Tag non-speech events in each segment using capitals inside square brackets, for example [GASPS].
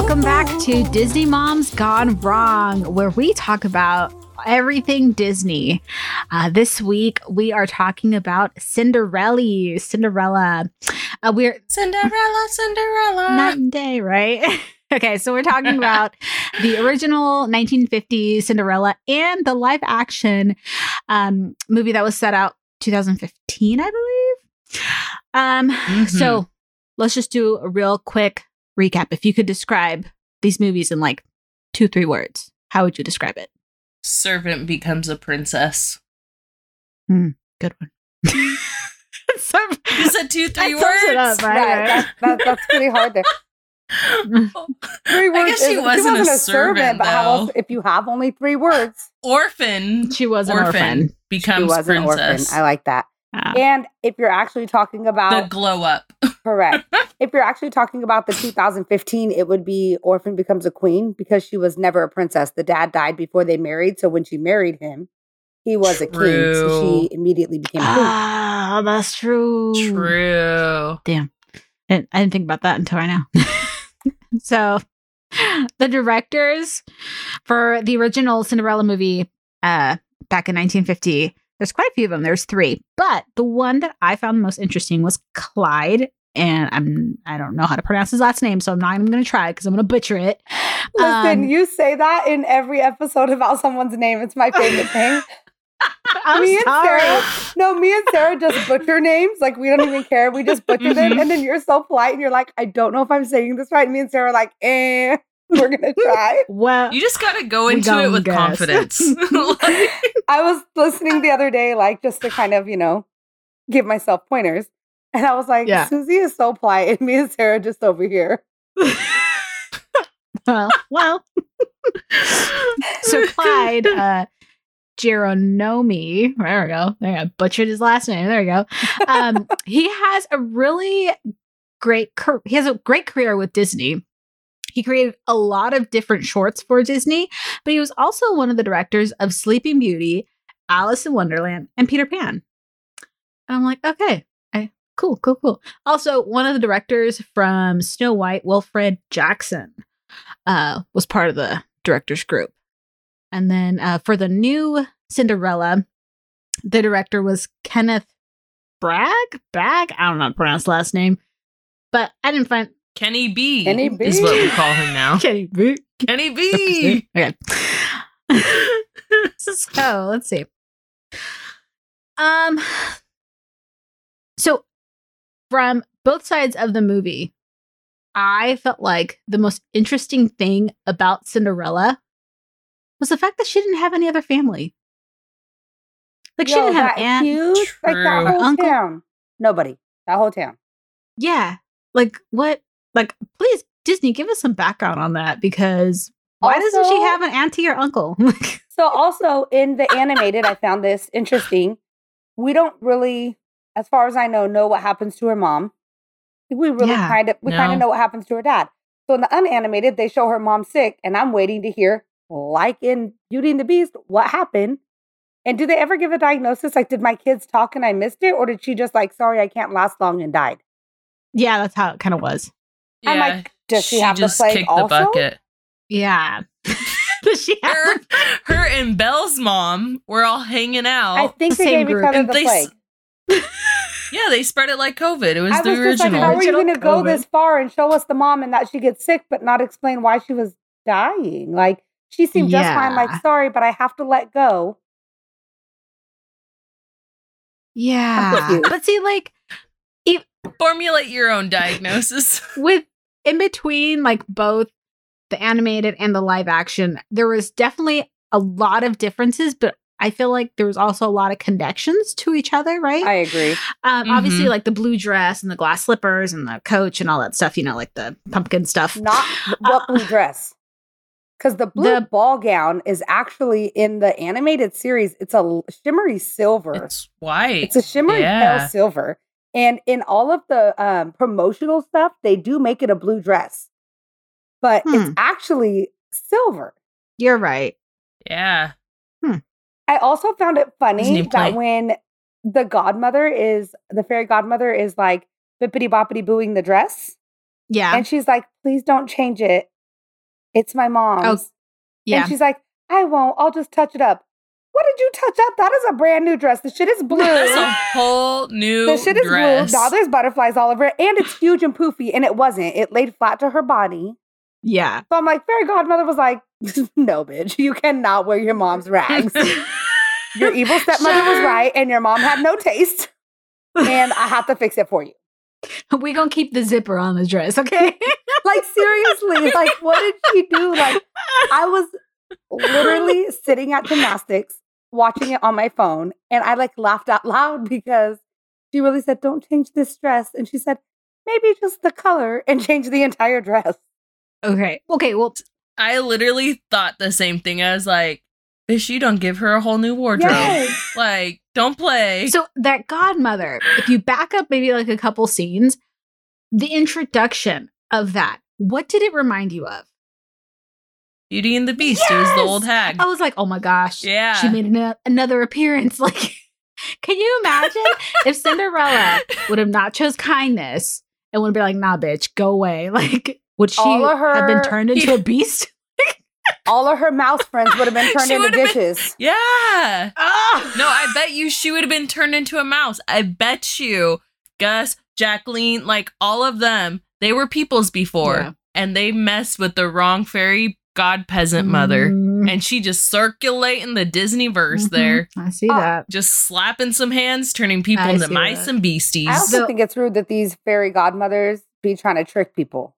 Welcome back to Disney Moms Gone Wrong, where we talk about everything Disney. Uh, this week, we are talking about Cinderella. Cinderella. Uh, we're Cinderella, Cinderella. [LAUGHS] night and day, right? [LAUGHS] okay, so we're talking [LAUGHS] about the original 1950s Cinderella and the live action um, movie that was set out 2015, I believe. Um, Mhm. So let's just do a real quick recap. If you could describe these movies in like two, three words, how would you describe it? Servant becomes a princess. Good one. [LAUGHS] so, You said two, three That sums it words. up, right? Right, that, that, that's pretty hard there. [LAUGHS] Three I words. guess she is- wasn't a servant, but how else, if you have only three words, Orphan. she was an orphan, orphan. she becomes was an orphan. princess. I like that. Uh, And if you're actually talking about the about glow up. Correct, if you're actually talking about the 2015, it would be orphan becomes a queen because she was never a princess. The dad died before they married, so when she married him, he was a king. So she immediately became a queen. ah, that's true. True. Damn. And I didn't think about that until right now. [LAUGHS] so, the directors for the original Cinderella movie uh, back in 1950, there's quite a few of them. There's three, but the one that I found most interesting was Clyde. And I'm I don't know how to pronounce his last name, so I'm not even going to try because I'm going to butcher it. Listen, Um, you say that in every episode about someone's name. It's my favorite thing. [LAUGHS] I'm me and. Sarah, no, me and Sarah just butcher names. Like we don't even care. We just butcher them, Mhm. and then you're so polite, and you're like, I don't know if I'm saying this right. And me and Sarah are like, eh, [LAUGHS] we're gonna try. Well, You just gotta go into it with guess. confidence. [LAUGHS] Like, I was listening the other day, like just to kind of, you know, give myself pointers, and I was like, Yeah. Susie is so polite, and me and Sarah just over here. [LAUGHS] well, well. so Clyde [LAUGHS] uh Geronomi, there we go. There I butchered his last name. There we go. Um, he has a really great car- he has a great career with Disney. He created a lot of different shorts for Disney, but he was also one of the directors of Sleeping Beauty, Alice in Wonderland, and Peter Pan. And I'm like, okay, cool, cool, cool. Also, one of the directors from Snow White, Wilfred Jackson, uh, was part of the directors group. And then uh, for the new Cinderella, the director was Kenneth Bragg. Bag? I don't know how to pronounce the last name, but I didn't find Kenny B, Kenny B. is what we call him now. Kenny [LAUGHS] Bragg. Kenny B. [LAUGHS] Okay. [LAUGHS] so let's see. Um. So, from both sides of the movie, I felt like the most interesting thing about Cinderella was the fact that she didn't have any other family. Like she didn't have that aunt. huge, like that whole Uncle- town. Nobody. That whole town. Yeah. Like what? Like please, Disney, give us some background on that because why doesn't she have an auntie or uncle? [LAUGHS] So also in the animated, I found this interesting. We don't really, as far as I know, know what happens to her mom. We really Yeah. kind of we kind of know what happens to her dad. So in the unanimated, they show her mom sick, and I'm waiting to hear, like in Beauty and the Beast, what happened. And do they ever give a diagnosis? Like, did my kids talk and I missed it, or did she just like, sorry, I can't last long and died? yeah, that's how it kind of was. I'm like, does she have the just plague kicked also? the bucket. Yeah. [LAUGHS] Does she have Her, her and Belle's mom were all hanging out. I think The they same gave group. each other And the they s- plague. [LAUGHS] yeah, they spread it like COVID. It was I the was just like, original. how are you going to go this far and show us the mom and that she gets sick, but not explain why she was dying? Like she seemed just fine. Like sorry, but I have to let go. Yeah. But see, like Formulate your own diagnosis. [LAUGHS] with in between like both the animated and the live action, there was definitely a lot of differences, but I feel like there was also a lot of connections to each other, right? I agree. um, obviously Mhm. like the blue dress and the glass slippers and the coach and all that stuff, you know, like the pumpkin stuff. Not what blue dress. Because the blue The- ball gown is actually in the animated series. It's a shimmery silver. It's, white. It's a shimmery yeah. pale silver. And in all of the um, promotional stuff, they do make it a blue dress, but Hmm. it's actually silver. You're right. yeah. I also found it funny that when the godmother is the fairy godmother is like bippity boppity booing the dress, Yeah. and she's like, "Please don't change it. It's my oh, mom's. Yeah. And she's like, I won't. I'll just touch it up. What did you touch up? That is a brand new dress. The shit is [LAUGHS] blue. That's a whole new the shit is dress. blue. Now there's butterflies all over it, and it's huge and poofy, and it wasn't. It laid flat to her body. yeah. So I'm like, fairy godmother was like, [LAUGHS] no, bitch, you cannot wear your mom's rags. your evil [LAUGHS] stepmother was right, and your mom had no taste, and I have to fix it for you. [LAUGHS] we gonna keep the zipper on the dress, okay? Like seriously, like what did she do? Like I was literally sitting at gymnastics watching it on my phone, and I like laughed out loud because she really said, "Don't change this dress," and she said, "Maybe just the color and change the entire dress." okay. Okay. Well, I literally thought the same thing. I was like, bitch, you don't give her a whole new wardrobe. Yes. [LAUGHS] Like, don't play. so that godmother, if you back up maybe like a couple scenes, the introduction of that, what did it remind you of? Beauty and the Beast. It was the old hag. I was like, oh my gosh. yeah. She made an- another appearance. [LAUGHS] Like, can you imagine if Cinderella would have not chose kindness and would be like, nah, bitch, go away? [LAUGHS] Like, would she All of have been turned into a [LAUGHS] beast? All of her mouse friends would have been [LAUGHS] turned She into would have been- dishes. yeah. Oh, No, I bet you she would have been turned into a mouse. I bet you Gus, Jacqueline, like all of them, they were peoples before Yeah. and they messed with the wrong fairy god peasant mother. Mm, And she just circulating the Disney verse mhm. there, I see Ah, that. just slapping some hands, turning people I into mice that. and beasties. I also So- think it's rude that these fairy godmothers be trying to trick people.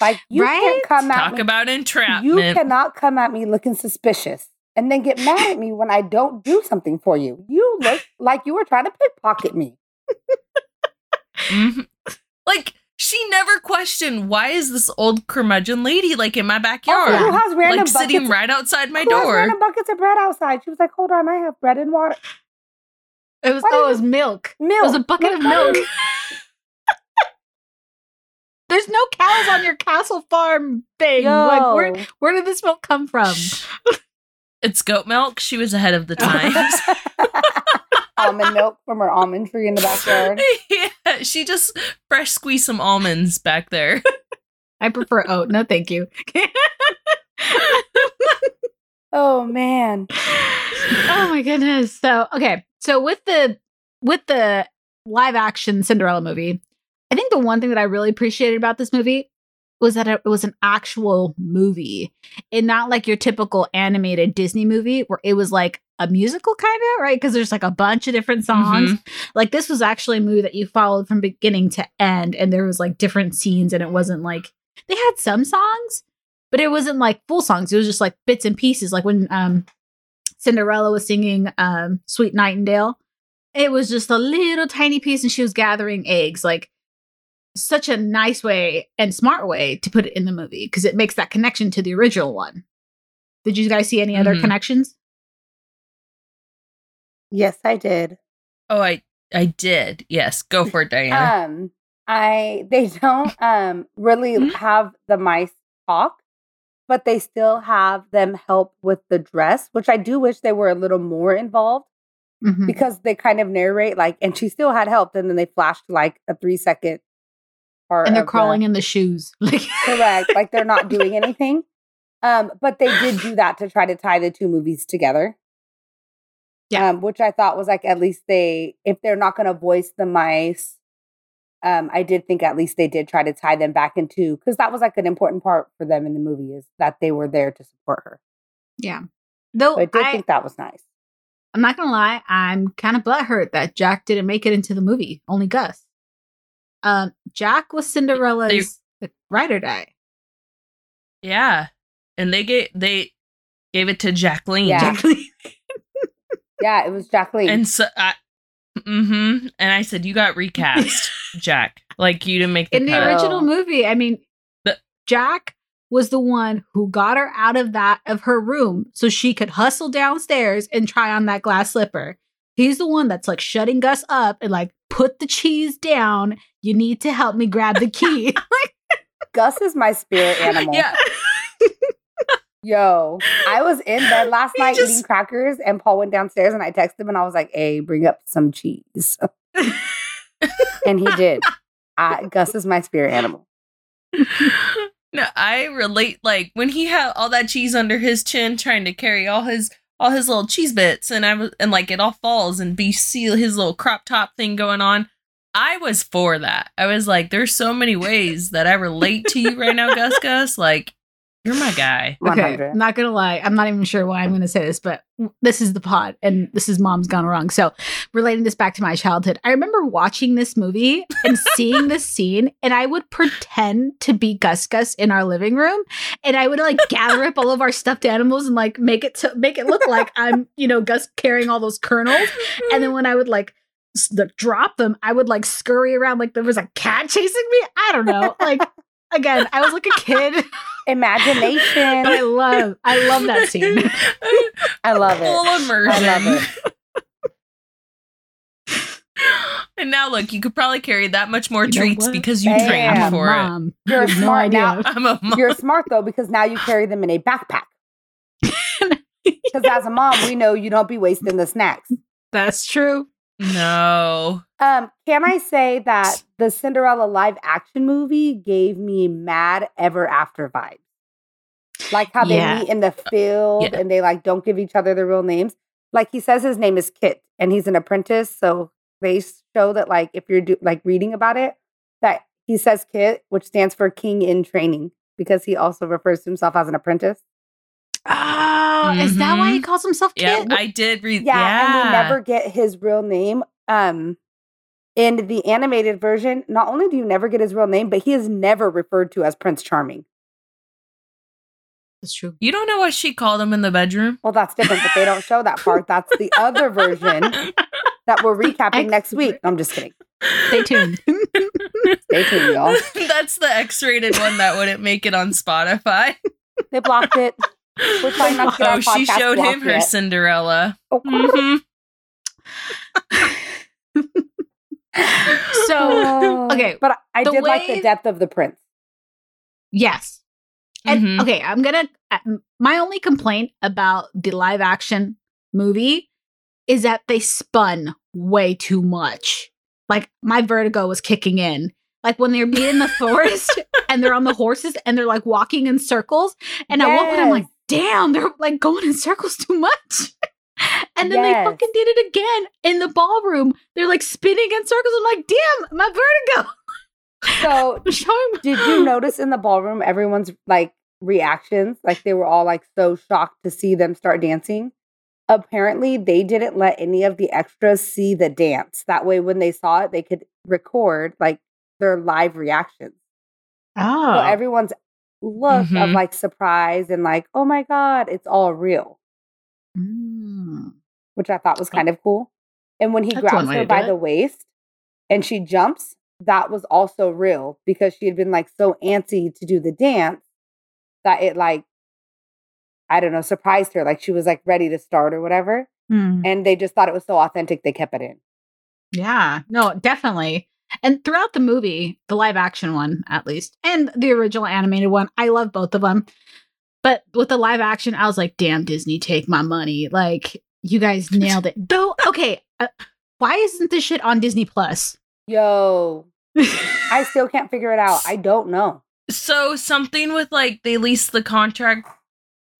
Like you Right? can't come at Talk me. about entrapment. You cannot come at me looking suspicious and then get mad at me when I don't do something for you. You look [LAUGHS] like you were trying to pickpocket me. Mhm. Like she never questioned why is this old curmudgeon lady like in my backyard, Also, who has random like sitting buckets? right outside my who has door. random buckets of bread outside? She was like, "Hold on, I have bread and water, It was, Why oh, it was milk. milk." It was a bucket of milk. [LAUGHS] There's no cows on your castle farm thing. Like, where, where did this milk come from? It's goat milk. She was ahead of the times. [LAUGHS] almond milk from her almond tree in the backyard. [LAUGHS] yeah, she just fresh squeezed some almonds back there. [LAUGHS] I prefer oat. No, thank you. Oh man, oh my goodness. So okay. So with the with the live action Cinderella movie, I think the one thing that I really appreciated about this movie was that it was an actual movie and not like your typical animated Disney movie where it was like a musical kind of, right? Because there's like a bunch of different songs. Like this was actually a movie that you followed from beginning to end and there was like different scenes and it wasn't like they had some songs, but it wasn't like full songs. It was just like bits and pieces like when um Cinderella was singing um Sweet Nightingale. It was just a little tiny piece and she was gathering eggs like such a nice way and smart way to put it in the movie because it makes that connection to the original one. Did you guys see any other Mhm. connections? yes, I did. Oh, I I did. Yes, go for it, Diana. Um, I they [LAUGHS] don't um really Mhm. have the mice talk, but they still have them help with the dress, which I do wish they were a little more involved Mhm. because they kind of narrate like, and she still had help, and then they flashed like a three second part, And they're of the- crawling in the shoes. [LAUGHS] Like correct, like they're not doing anything. Um, but they did do that to try to tie the two movies together. Yeah. Um, which I thought was like at least they, if they're not going to voice the mice, um, I did think at least they did try to tie them back into because that was like an important part for them in the movie is that they were there to support her. Yeah. Though So I did I, think that was nice. I'm not gonna lie, I'm kind of butthurt that Jack didn't make it into the movie. Only Gus. Um, Jack was Cinderella's ride or die. yeah, and they gave they gave it to Jacqueline. Yeah. Jacqueline. [LAUGHS] Yeah, it was Jacqueline. And so I, mm-hmm. And I said, you got recast, [LAUGHS] Jack. Like you didn't make the In the original Oh. movie, I mean, The- Jack was the one who got her out of that of her room so she could hustle downstairs and try on that glass slipper. He's the one that's like shutting Gus up and like put the cheese down. You need to help me grab the key. [LAUGHS] Gus is my spirit [LAUGHS] animal. Yeah, Yo, I was in bed last He night just- eating crackers, and Paul went downstairs, and I texted him, and I was like, "Hey, bring up some cheese," [LAUGHS] and he did. I, Gus is my spirit animal. No, I relate like when he had all that cheese under his chin trying to carry all his all his little cheese bits and I was and like it all falls and be see his little crop top thing going on. I was for that. I was like, there's so many ways that I relate to you right now, Gus Gus. Like, you're my guy. [LAUGHS] Okay, 100. not gonna lie, I'm not even sure why I'm gonna say this, but this is the pod, and this is Mom's Gone Wrong. So, relating this back to my childhood, I remember watching this movie and [LAUGHS] seeing this scene, and I would pretend to be Gus Gus in our living room, and I would like gather up all of our stuffed animals and like make it to make it look like I'm, you know, Gus carrying all those kernels, and then when I would like s- the, drop them, I would like scurry around like there was a cat chasing me. I don't know, like. Again, I was like a kid, [LAUGHS] Imagination. but I love, I love that scene. [LAUGHS] I love it. Full immersion. I love it. [LAUGHS] and now look, you could probably carry that much more You treats because you Bam. trained I'm a for it. You're You have no smart now. I'm a mom. You're smart though because now you carry them in a backpack. Because as a mom, we know you don't be wasting the snacks. That's true. No. Um, can I say that the Cinderella live action movie gave me mad ever after vibes? Like how they Yeah. meet in the field Yeah. and they like don't give each other their real names. Like he says his name is Kit and he's an apprentice. So they show that like if you're do- like reading about it, that he says Kit, which stands for King in Training, because he also refers to himself as an apprentice. Oh, is that why he calls himself Yeah, Kid? I did read. Yeah, Yeah, and we never get his real name. Um, in the animated version, not only do you never get his real name, but he is never referred to as Prince Charming. That's true. You don't know what she called him in the bedroom. Well, that's different, but they don't show that part. That's the other version [LAUGHS] that we're recapping next week. I'm just kidding. Stay tuned. [LAUGHS] Stay tuned, y'all. [LAUGHS] That's the X-rated one that wouldn't make it on Spotify. They blocked it. We're trying not to get Oh, our she showed him blocked her yet. Cinderella. Oh, Mhm. so, okay, but I the did like the depth of the prince. yes. And Mhm. okay, I'm gonna. uh, My only complaint about the live action movie is that they spun way too much. Like my vertigo was kicking in. Like when they're being in the [LAUGHS] forest and they're on the horses and they're like walking in circles. And at one point I'm like, damn, they're like going in circles too much. [LAUGHS] and then Yes. they fucking did it again in the ballroom. They're like spinning in circles. I'm like, damn, my vertigo. So [LAUGHS] Did you [GASPS] notice in the ballroom everyone's like reactions? Like they were all like so shocked to see them start dancing. Apparently, they didn't let any of the extras see the dance. That way, when they saw it, they could record like their live reactions. Oh. So everyone's look of Mhm. like surprise and like, oh my God, it's all real, Mm. which I thought was kind of cool. And when he That's grabs her by the waist and she jumps, that was also real because she had been like so antsy to do the dance that it like I don't know, surprised her. Like she was like ready to start or whatever. Hmm. And they just thought it was so authentic they kept it in. Yeah, no, definitely. And throughout the movie, the live action one at least, and the original animated one, I love both of them. But with the live action, I was like, damn, Disney, take my money. Like, you guys [LAUGHS] nailed it. Though, okay, uh, why isn't this shit on Disney Plus? Yo, I still can't figure it out. I don't know. So something with like they leased the contract.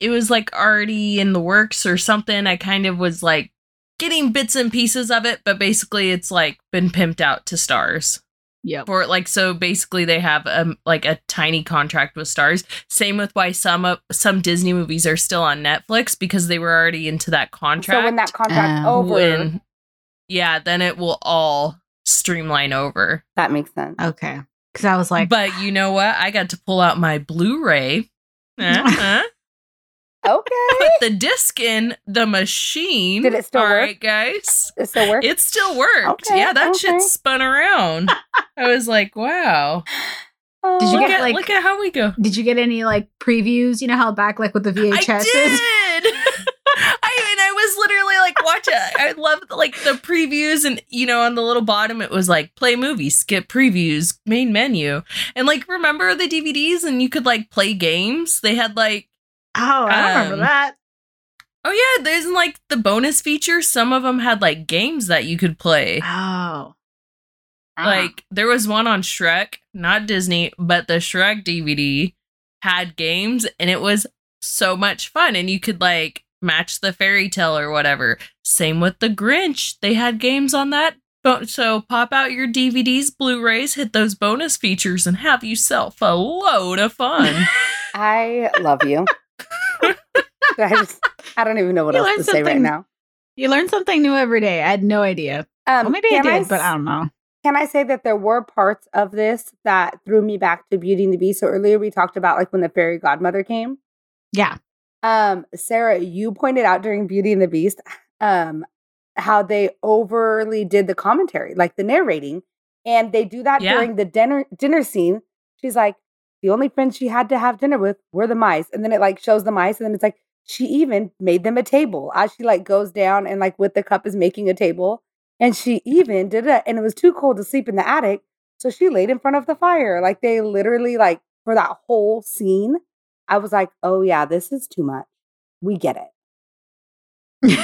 It was like already in the works or something. I kind of was like getting bits and pieces of it, but basically it's like been pimped out to Starz. Yeah. for like so basically they have um like a tiny contract with Starz same with why some of some disney movies are still on netflix because they were already into that contract So when that contract's Oh. over, When- yeah then it will all streamline over that makes sense. Okay. Because I was like, but you know what i got to pull out my blu-ray [LAUGHS] uh-huh. Okay. put the disc in the machine Did it still All work? right, guys It still works. it still worked Okay, yeah that okay. shit spun around [LAUGHS] i was like wow Oh, Did you look get, at, like- look at how we go did you get any like previews? You know how back like with the VHS I did. [LAUGHS] I mean, I was literally like, watch it. I loved like the previews, and you know, on the little bottom, it was like play movie, skip previews, main menu, and like remember the DVDs, and you could like play games. They had like, Oh, I don't remember Um, that. oh yeah, there's like the bonus features. Some of them had like games that you could play. Oh. Ah. Like there was one on Shrek, not Disney, but the Shrek DVD had games and it was so much fun and you could like match the fairy tale or whatever. Same with the Grinch. They had games on that. So pop out your DVDs, Blu-rays, hit those bonus features and have yourself a load of fun. [LAUGHS] I love you. [LAUGHS] I just I don't even know what You else to say right now. You learn something new every day. I had no idea. Um, Well, maybe I did, s- but I don't know. Can I say that there were parts of this that threw me back to Beauty and the Beast? So earlier we talked about like when the fairy godmother came. Yeah. Um, Sarah, you pointed out during Beauty and the Beast, um, how they overly did the commentary, like the narrating, and they do that Yeah. during the dinner dinner scene. She's like, the only friends she had to have dinner with were the mice, and then it like shows the mice, and then it's like she even made them a table as she like goes down and like with the cup is making a table, and she even did it, and it was too cold to sleep in the attic, so she laid in front of the fire. Like they literally like for that whole scene, I was like, oh yeah, this is too much. We get it.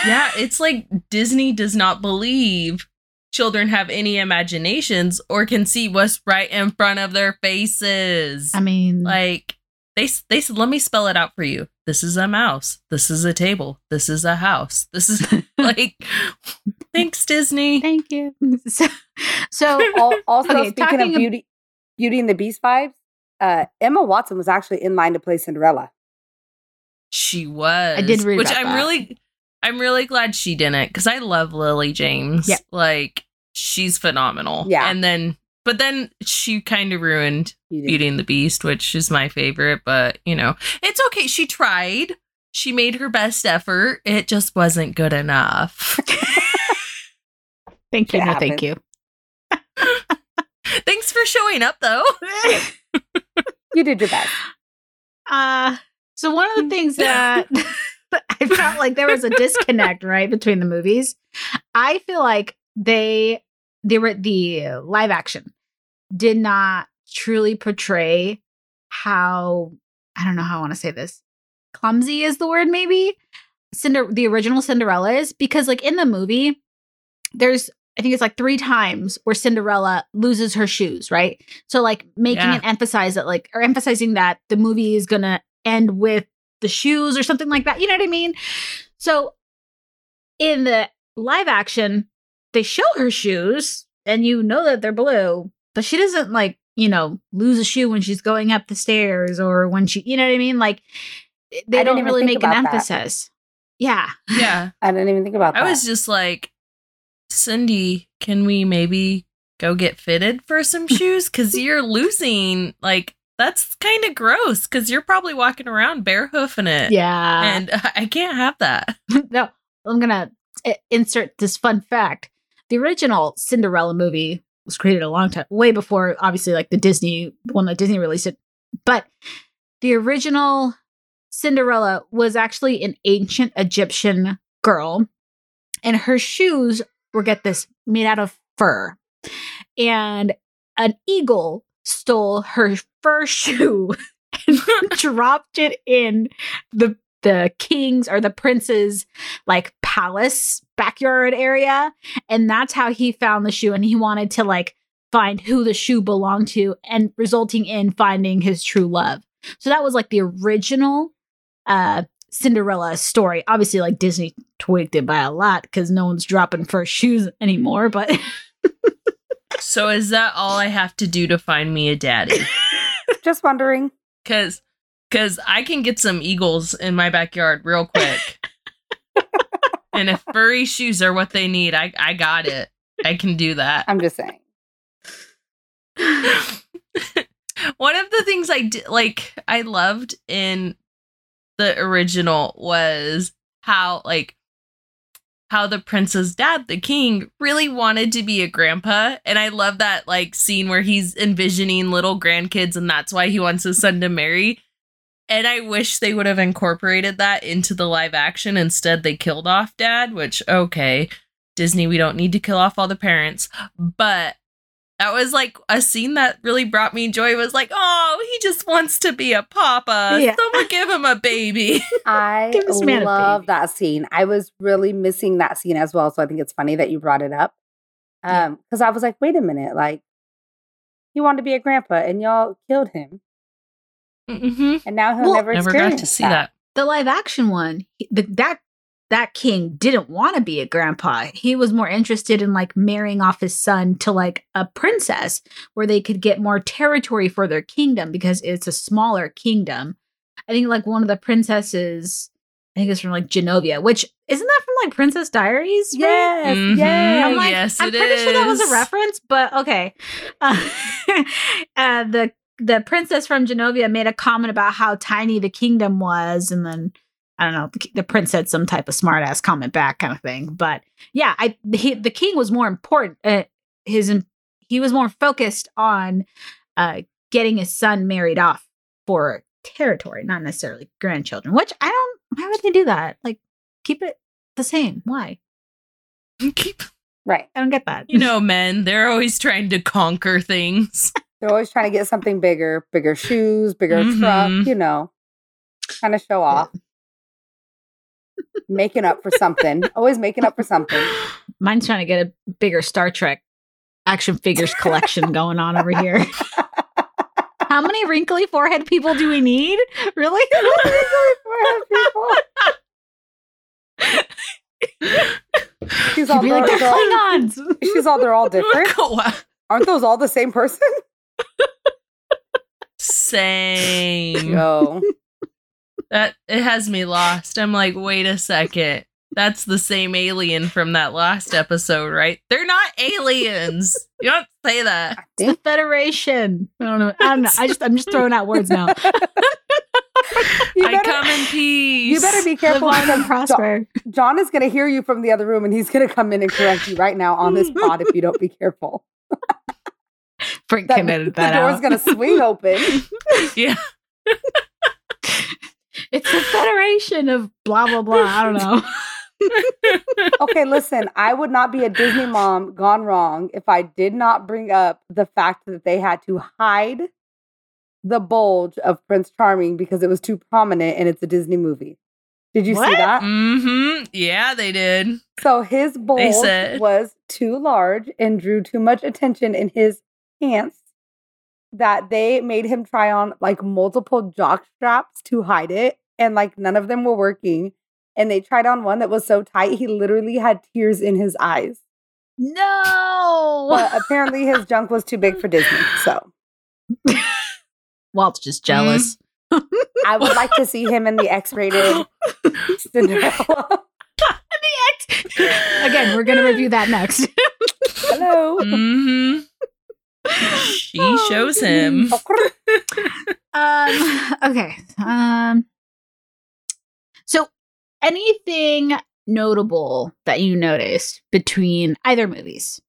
yeah, it's like Disney does not believe children have any imaginations or can see what's right in front of their faces. I mean, like they they said, let me spell it out for you. This is a mouse. This is a table. This is a house. This is [LAUGHS] like thanks Disney. thank you. [LAUGHS] So, so [LAUGHS] also, Okay, speaking of Beauty, Beauty and the Beast vibes, uh, Emma Watson was actually in line to play Cinderella. She was. I did read which I'm that. really I'm really glad she didn't because I love Lily James. Yep. Like she's phenomenal. Yeah. And then but then she kind of ruined Beauty. Beauty and the Beast, which is my favorite, but you know, it's okay. She tried. She made her best effort. It just wasn't good enough. [LAUGHS] thank you. It No, thank you. [LAUGHS] Thanks for showing up though. [LAUGHS] You did your best. Uh, so one of the things that [LAUGHS] I felt like there was a disconnect, right, between the movies. I feel like they they were the live action did not truly portray how I don't know how I want to say this. Clumsy is the word maybe. Cinder the original Cinderella is because like in the movie there's I think it's like three times where Cinderella loses her shoes, right? So like making Yeah. it emphasize that like or emphasizing that the movie is gonna end with the shoes or something like that. You know what I mean? So in the live action, they show her shoes and you know that they're blue, but she doesn't like, you know, lose a shoe when she's going up the stairs or when she, you know what I mean? Like eh, they I don't really make an that. emphasis. Yeah. Yeah. [LAUGHS] I didn't even think about that. I was just like, Cindy, can we maybe go get fitted for some shoes? Because you're losing. Like, that's kind of gross because you're probably walking around barehoofing it. Yeah. And [LAUGHS] I can't have that. [LAUGHS] no, I'm gonna eh, insert this fun fact. The original Cinderella movie was created a long time, way before, obviously, like the Disney one that Disney released it. But the original Cinderella was actually an ancient Egyptian girl, and her shoes were get this made out of fur, and an eagle stole her fur shoe [LAUGHS] and dropped it in the the king's or the prince's like palace backyard area. And that's how he found the shoe and he wanted to like find who the shoe belonged to and resulting in finding his true love. So that was like the original uh cinderella story. Obviously like disney tweaked it by a lot because no one's dropping first shoes anymore but [LAUGHS] So is that all I have to do to find me a daddy? [LAUGHS] just wondering. Because because I can get some eagles in my backyard real quick. [LAUGHS] and if furry shoes are what they need, I I got it. I can do that. I'm just saying. [LAUGHS] One of the things I did, like, I loved in the original was how, like, how the prince's dad, the king, really wanted to be a grandpa. And I love that, like, scene where he's envisioning little grandkids and that's why he wants his son to marry. And I wish they would have incorporated that into the live action. Instead, they killed off dad, which, okay, Disney, we don't need to kill off all the parents. But that was like a scene that really brought me joy. Was like, oh, he just wants to be a papa. Yeah. Someone give him a baby. [LAUGHS] I Give this man a love baby. that scene. I was really missing that scene as well. So I think it's funny that you brought it up. Um, because I was like, wait a minute, like he wanted to be a grandpa and y'all killed him. hmm and now he'll Well, never Never experience got to see that. the live action one, the, that that king didn't want to be a grandpa. He was more interested in like marrying off his son to like a princess where they could get more territory for their kingdom because it's a smaller kingdom. I think like one of the princesses, I think it's from like Genovia, which isn't that from like Princess Diaries? right? Yes, Mhm. yes. I'm like, Yes, I'm it pretty sure that was a reference, but okay. Uh, [LAUGHS] uh, the the princess from Genovia made a comment about how tiny the kingdom was, and then I don't know. The, the prince said some type of smart ass comment back, kind of thing. But yeah, I he, the king was more important. Uh, his he was more focused on uh, getting his son married off for territory, not necessarily grandchildren. Which I don't. Why would they do that? Like keep it the same. Why? Keep, Right. I don't get that. you know, men, they're always trying to conquer things. [LAUGHS] They're always trying to get something bigger, bigger shoes, bigger truck, Mhm. you know, kind of show off. Making up for something. Always making up for something. Mine's trying to get a bigger Star Trek action figures collection going on over here. [LAUGHS] How many wrinkly forehead people do we need? Really? [LAUGHS] She's You'd all, be they're, like, they're all, [LAUGHS] she's all, they're all different. Aren't those all the same person? Same. Yo. That it has me lost. I'm like, wait a second. That's the same alien from that last episode, right? They're not aliens. You don't say that. [LAUGHS] the Federation. I don't know. I don't know. I just I'm just throwing out words now. [LAUGHS] You I better, come in peace. you better be Live careful and because prosper. John is going to hear you from the other room and he's going to come in and correct you right now on this [LAUGHS] pod if you don't be careful. Frank That, can edit that the door's going to swing open. Yeah. It's a Federation of blah blah blah. I don't know. [LAUGHS] Okay, listen, I would not be a Disney mom gone wrong if I did not bring up the fact that they had to hide the bulge of Prince Charming because it was too prominent and it's a Disney movie. Did you see that? Mm-hmm. Yeah, they did. So his bulge said- was too large and drew too much attention in his pants that they made him try on like multiple jock straps to hide it and like none of them were working and they tried on one that was so tight he literally had tears in his eyes No. but apparently his junk was too big for disney so Walt's just jealous. i would like to see him in the x-rated cinderella [LAUGHS] the X. Again, we're gonna review that next. hello Mm-hmm. She shows him. [LAUGHS] um okay um so anything notable that you noticed between either movies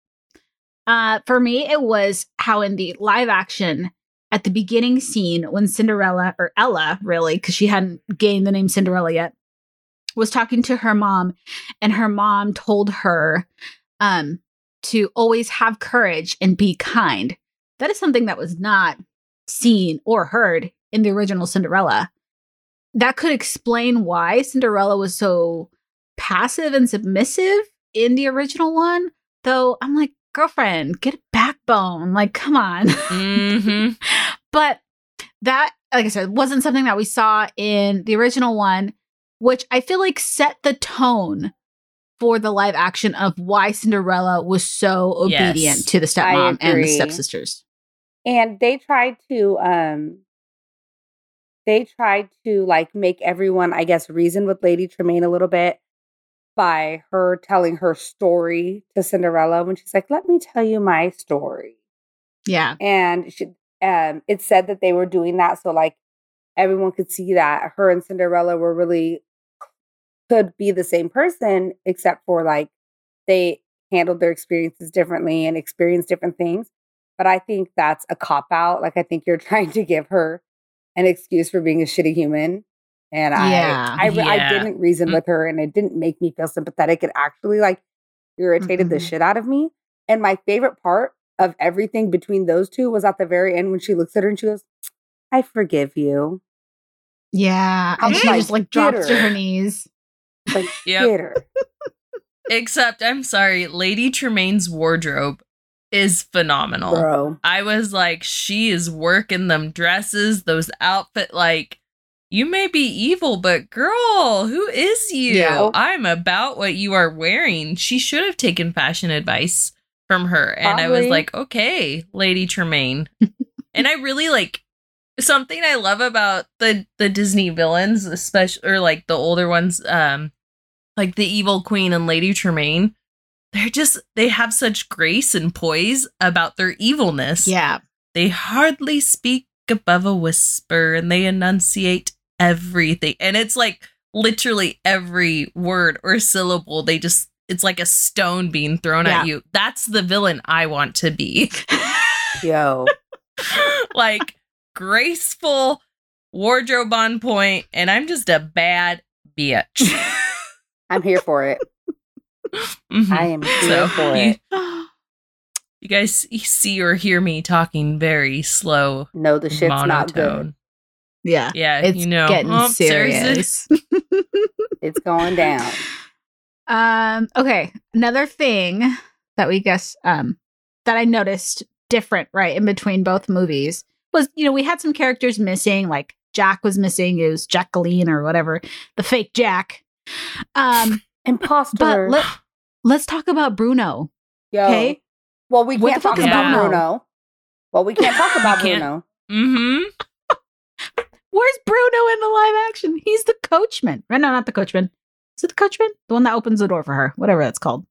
uh for me it was how in the live action at the beginning scene when cinderella or ella really because she hadn't gained the name cinderella yet was talking to her mom and her mom told her um to always have courage and be kind that is something that was not seen or heard in the original Cinderella. That could explain why Cinderella was so passive and submissive in the original one. Though I'm like, girlfriend, get a backbone. Like, come on. Mm-hmm. [LAUGHS] but that, like I said, wasn't something that we saw in the original one, which I feel like set the tone for the live action of why Cinderella was so Yes. obedient to the stepmom and the stepsisters. and they tried to um they tried to like make everyone i guess reason with lady tremaine a little bit by her telling her story to cinderella when she's like let me tell you my story Yeah. and she um it said that they were doing that so like everyone could see that her and cinderella were really could be the same person except for like they handled their experiences differently and experienced different things but i think that's a cop out like i think you're [LAUGHS] trying to give her an excuse for being a shitty human and Yeah. i I, I didn't reason Mm. with her and it didn't make me feel sympathetic it actually like irritated the Mhm. shit out of me and my favorite part of everything between those two was at the very end when she looks at her and she goes i forgive you Yeah. I'm And she like, just like drops to her knees. like Yep. [LAUGHS] Except, I'm sorry, Lady Tremaine's wardrobe is phenomenal. Bro. I was like, she is working them dresses, those outfit like you may be evil, but girl, who is you? Yeah. I'm about what you are wearing. She should have taken fashion advice from her. And I was like, okay, Lady Tremaine. [LAUGHS] and I really like something I love about the the Disney villains, especially or like the older ones, um, like the evil queen and Lady Tremaine. They're just they have such grace and poise about their evilness. Yeah. They hardly speak above a whisper and they enunciate everything. And it's like literally every word or syllable, they just, it's like a stone being thrown Yeah. at you. That's the villain I want to be. [LAUGHS] Yo. like graceful, wardrobe on point, and I'm just a bad bitch. [LAUGHS] I'm here for it. Mhm. I am here So, for you, it. [GASPS] you guys see or hear me talking very slow, No, the shit's not good. yeah. Yeah, It's you know, getting oh, serious. [LAUGHS] It's going down. Um, okay. Another thing that we guess um that I noticed different, right, in between both movies was, you know, we had some characters missing, like Jack was missing, it was Jacqueline or whatever, the fake Jack. Um, [LAUGHS] Imposter. but let, let's talk about Bruno. Yo. okay. Well, we What can't the fuck talk is about Bruno? Bruno. Well, we can't talk [LAUGHS] about can't- Bruno. Mm-hmm. [LAUGHS] Where's Bruno in the live action? He's the coachman. Right? No, not the coachman. Is it the coachman? The one that opens the door for her, whatever that's called.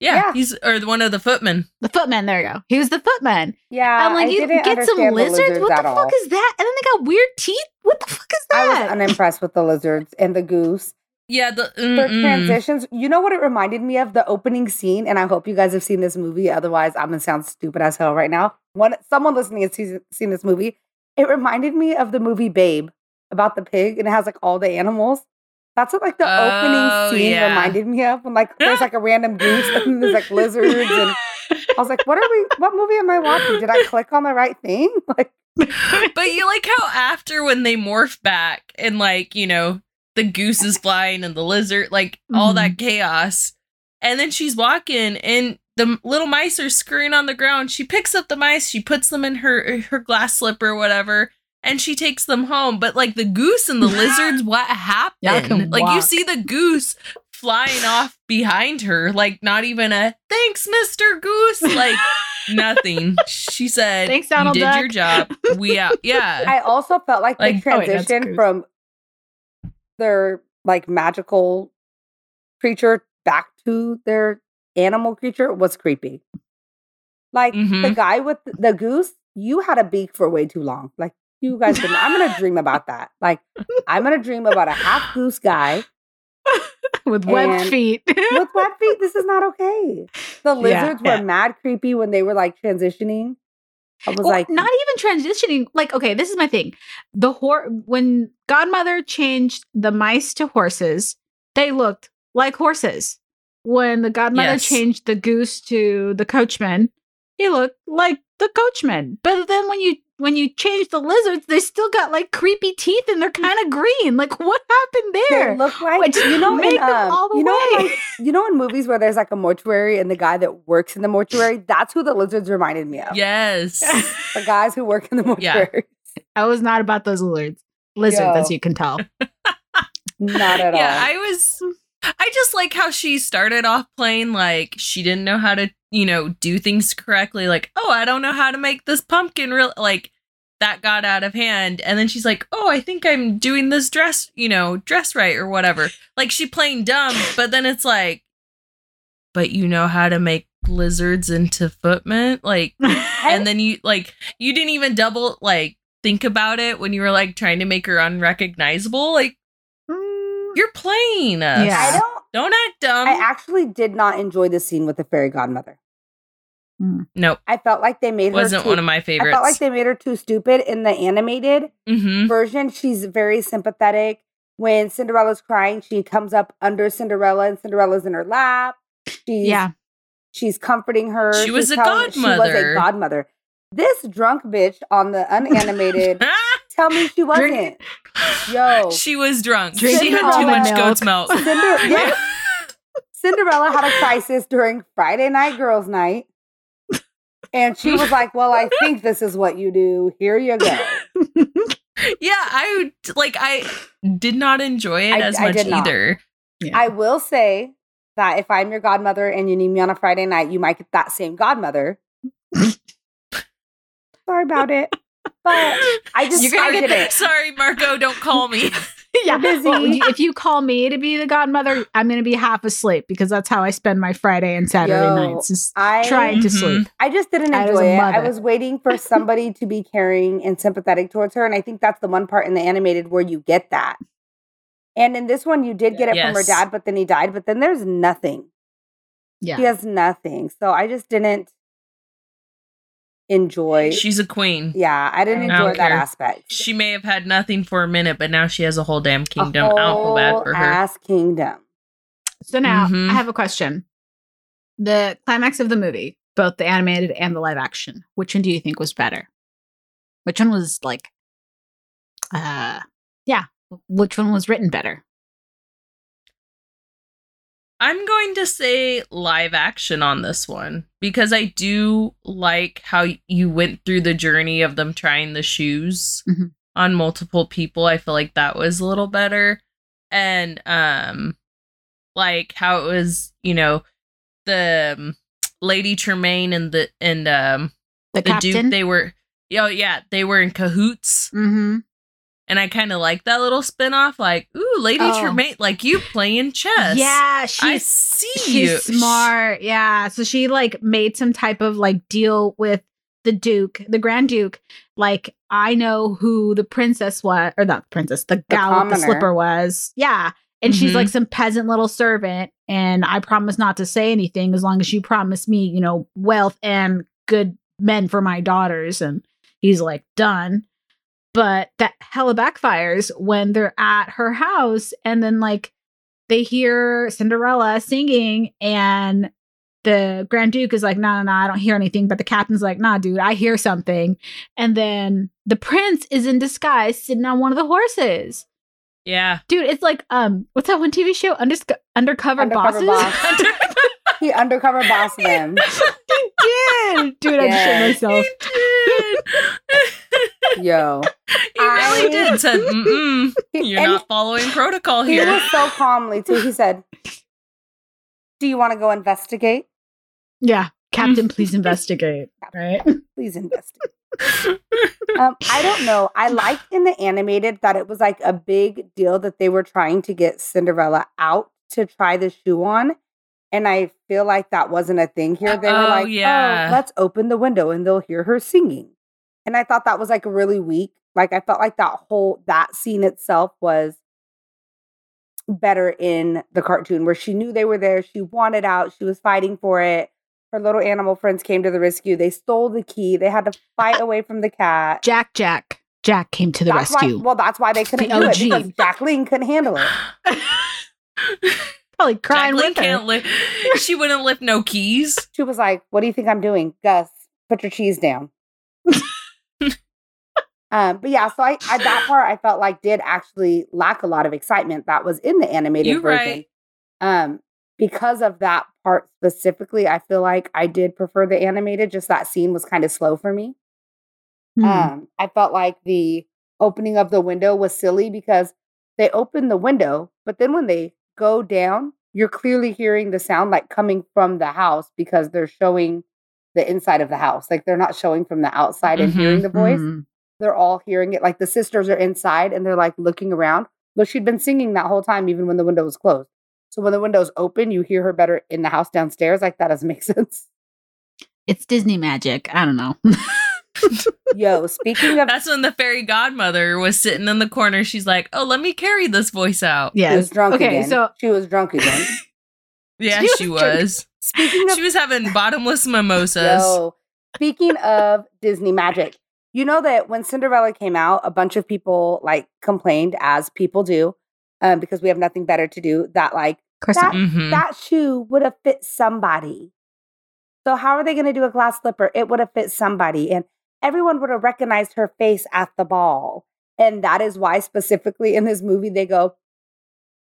Yeah, Yeah. he's or one of the footmen. The footman. There you go. He was the footman. Yeah, I'm like, I you didn't get some understand the lizards. What the at all. fuck is that? And then they got weird teeth. What the fuck is that? I was that? unimpressed with the lizards and the goose. Yeah, the mm-mm. transitions. You know what it reminded me of? The opening scene, and I hope you guys have seen this movie. Otherwise, I'm gonna sound stupid as hell right now. When someone listening has seen, seen this movie, it reminded me of the movie Babe about the pig, and it has like all the animals. That's what like the Oh, opening scene yeah. reminded me of. When like there's like a random goose and there's like lizards, and [LAUGHS] I was like, "What are we? What movie am I watching? Did I click on the right thing?" [LAUGHS] Like, but you like how after when they morph back and like you know the goose is flying and the lizard like all that chaos. And then she's walking and the little mice are scurrying on the ground. She picks up the mice she puts them in her her glass slipper or whatever and she takes them home. But like the goose and the [LAUGHS] lizards what happened can like you see the goose flying off behind her like not even a thanks mr goose like [LAUGHS] nothing. She said Thanks, Donald you did Duck." your job. We out yeah. [LAUGHS] I also felt like, Like- the oh, wait, transition from their like magical creature back to their animal creature was creepy. Like the Mhm. guy with the goose, you had a beak for way too long. Like you guys didn't. I'm gonna dream about that. Like I'm gonna dream about a half goose guy [LAUGHS] with webbed feet. with web feet. This is not okay. The [LAUGHS] lizards yeah. were mad creepy when they were like transitioning. I was Or like, not even transitioning. Like, okay, this is my thing. The hor when Godmother changed the mice to horses, they looked like horses. When the Godmother Yes. changed the goose to the coachman, he looked like the coachman. But then when you when you change the lizards, they still got like creepy teeth and they're kind of green. Like, what happened there? They there? look like Which [LAUGHS] you know make in them um, all the you know in, way. like, you know in movies where there's like a mortuary and the guy that works in the mortuary that's who the lizards reminded me of Yes. [LAUGHS] the guys who work in the Yeah. mortuary I was not about those lizards. Lizards, Yo. as you can tell. [LAUGHS] not at yeah, all Yeah, I was. I just like how she started off playing like she didn't know how to, you know, do things correctly. Like, oh, I don't know how to make this pumpkin real. Like that got out of hand, and then she's like, oh, I think I'm doing this dress, you know, dress right or whatever. Like she playing dumb, but then it's like, but you know how to make lizards into footmen, like, [LAUGHS] and then you like you didn't even double like think about it when you were like trying to make her unrecognizable. Like Mm, you're playing us. Yeah. i don't Don't act dumb. i actually did not enjoy the scene with the fairy godmother nope. i felt like they made Wasn't her too, one of my favorites. i felt like they made her too stupid in the animated mm-hmm. version she's very sympathetic when cinderella's crying she comes up under cinderella and cinderella's in her lap she's yeah. She's comforting her. She was She's a telling- She was a godmother. This drunk bitch on the unanimated, [LAUGHS] tell me she wasn't. Drink- [LAUGHS] Yo, she was drunk. Drinking she had too much milk. goat's milk. Cinder- [LAUGHS] yeah. Cinderella had a crisis during Friday night girls' night. And she was like, Well, I think this is what you do. Here you go. Yeah, I like I did not enjoy it I- as much either. Yeah. I will say that if I'm your godmother and you need me on a Friday night, you might get that same godmother. Sorry about it. But I just You're I gonna did it. Sorry, Marco, don't call me. [LAUGHS] [LAUGHS] yeah. busy. Well, if you call me to be the godmother, I'm going to be half asleep because that's how I spend my Friday and Saturday Yo, nights. Is I trying to Mhm. sleep. I just didn't I enjoy a it. I was waiting for somebody to be caring and sympathetic towards her. And I think that's the one part in the animated where you get that. And in this one, you did get it from her dad, but then he died. But then there's nothing. Yeah. He has nothing. So I just didn't enjoy. She's a queen. yeah, I didn't I enjoy don't that aspect. She may have had nothing for a minute, but now she has a whole damn A kingdom. I don't feel bad for her. Ass kingdom. So now Mhm. I have a question. The climax of the movie, both the animated and the live action, which one do you think was better? Which one was like, uh, yeah, which one was written better? I'm going to say live action on this one because I do like how you went through the journey of them trying the shoes Mhm. on multiple people. I feel like that was a little better. And um like how it was, you know, the um, Lady Tremaine and the and um The, the. Duke they were oh yeah, they were in cahoots. mm-hmm. And I kind of like that little spin-off like, ooh, Lady Oh. Tremaine, like you playing chess. Yeah, I she's see she's you. smart. Yeah, so she like made some type of like deal with the Duke, the Grand Duke. Like I know who the princess was, or not the princess, the gal with the slipper was. Yeah, and she's Mhm. like some peasant little servant, and I promise not to say anything as long as you promise me, you know, wealth and good men for my daughters. And he's like, done. But that hella backfires when they're at her house, and then like they hear Cinderella singing, and the Grand Duke is like, nah, nah, nah, I don't hear anything. But the captain's like, nah, dude, I hear something. And then the prince is in disguise sitting on one of the horses. Yeah. Dude, it's like, um, what's that one TV show? Undersc- Undercover, Undercover Bosses? Boss. [LAUGHS] He undercover boss them. [LAUGHS] he did. Dude, I Yes. shit myself. Yo. He really I- did. Said, Mm-mm, [LAUGHS] you're and not following protocol here." he was so calmly too. He said, Do you want to go investigate? Yeah. Captain, [LAUGHS] please investigate. Right? Please investigate. um, I don't know. I liked in the animated that it was like a big deal that they were trying to get Cinderella out to try the shoe on. And I feel like that wasn't a thing here. They were Oh, like, oh, yeah. oh, let's open the window and they'll hear her singing. And I thought that was like really weak. Like I felt like that whole that scene itself was better in the cartoon where she knew they were there. She wanted out. She was fighting for it. Her little animal friends came to the rescue. They stole the key. They had to fight away from the cat. Jack, Jack. Jack came to the That's rescue. Why, well, that's why they couldn't The do it because Jacqueline couldn't handle it. [LAUGHS] Probably crying Jacqueline with her. can't lift. [LAUGHS] She wouldn't lift no keys. She was like, "What do you think I'm doing, Gus? Put your cheese down." [LAUGHS] um, but yeah, so I, I that part I felt like did actually lack a lot of excitement that was in the animated You version. right. Um, because of that part specifically, I feel like I did prefer the animated. Just that scene was kind of slow for me. Hmm. Um, I felt like the opening of the window was silly because they opened the window, but then when they go down, you're clearly hearing the sound like coming from the house because they're showing the inside of the house. Like they're not showing from the outside and Mhm, hearing the voice. Hmm. They're all hearing it. Like the sisters are inside and they're like looking around. But she'd been singing that whole time, even when the window was closed. So when the window's open, you hear her better in the house downstairs. Like that doesn't make [LAUGHS] sense. It's Disney magic. I don't know. [LAUGHS] Yo, speaking of That's when the fairy godmother was sitting in the corner. She's like, "Oh, let me carry this voice out." Yeah, she was drunk Okay, again. so she was drunk again. [LAUGHS] Yeah, She she was was. Speaking of She was having bottomless mimosas. Yo, speaking of Disney magic, you know that when Cinderella came out, a bunch of people like complained, as people do, um, because we have nothing better to do. That like that not. Mhm. that shoe would have fit somebody. So how are they going to do a glass slipper? It would have fit somebody, and everyone would have recognized her face at the ball. And that is why, specifically in this movie, they go,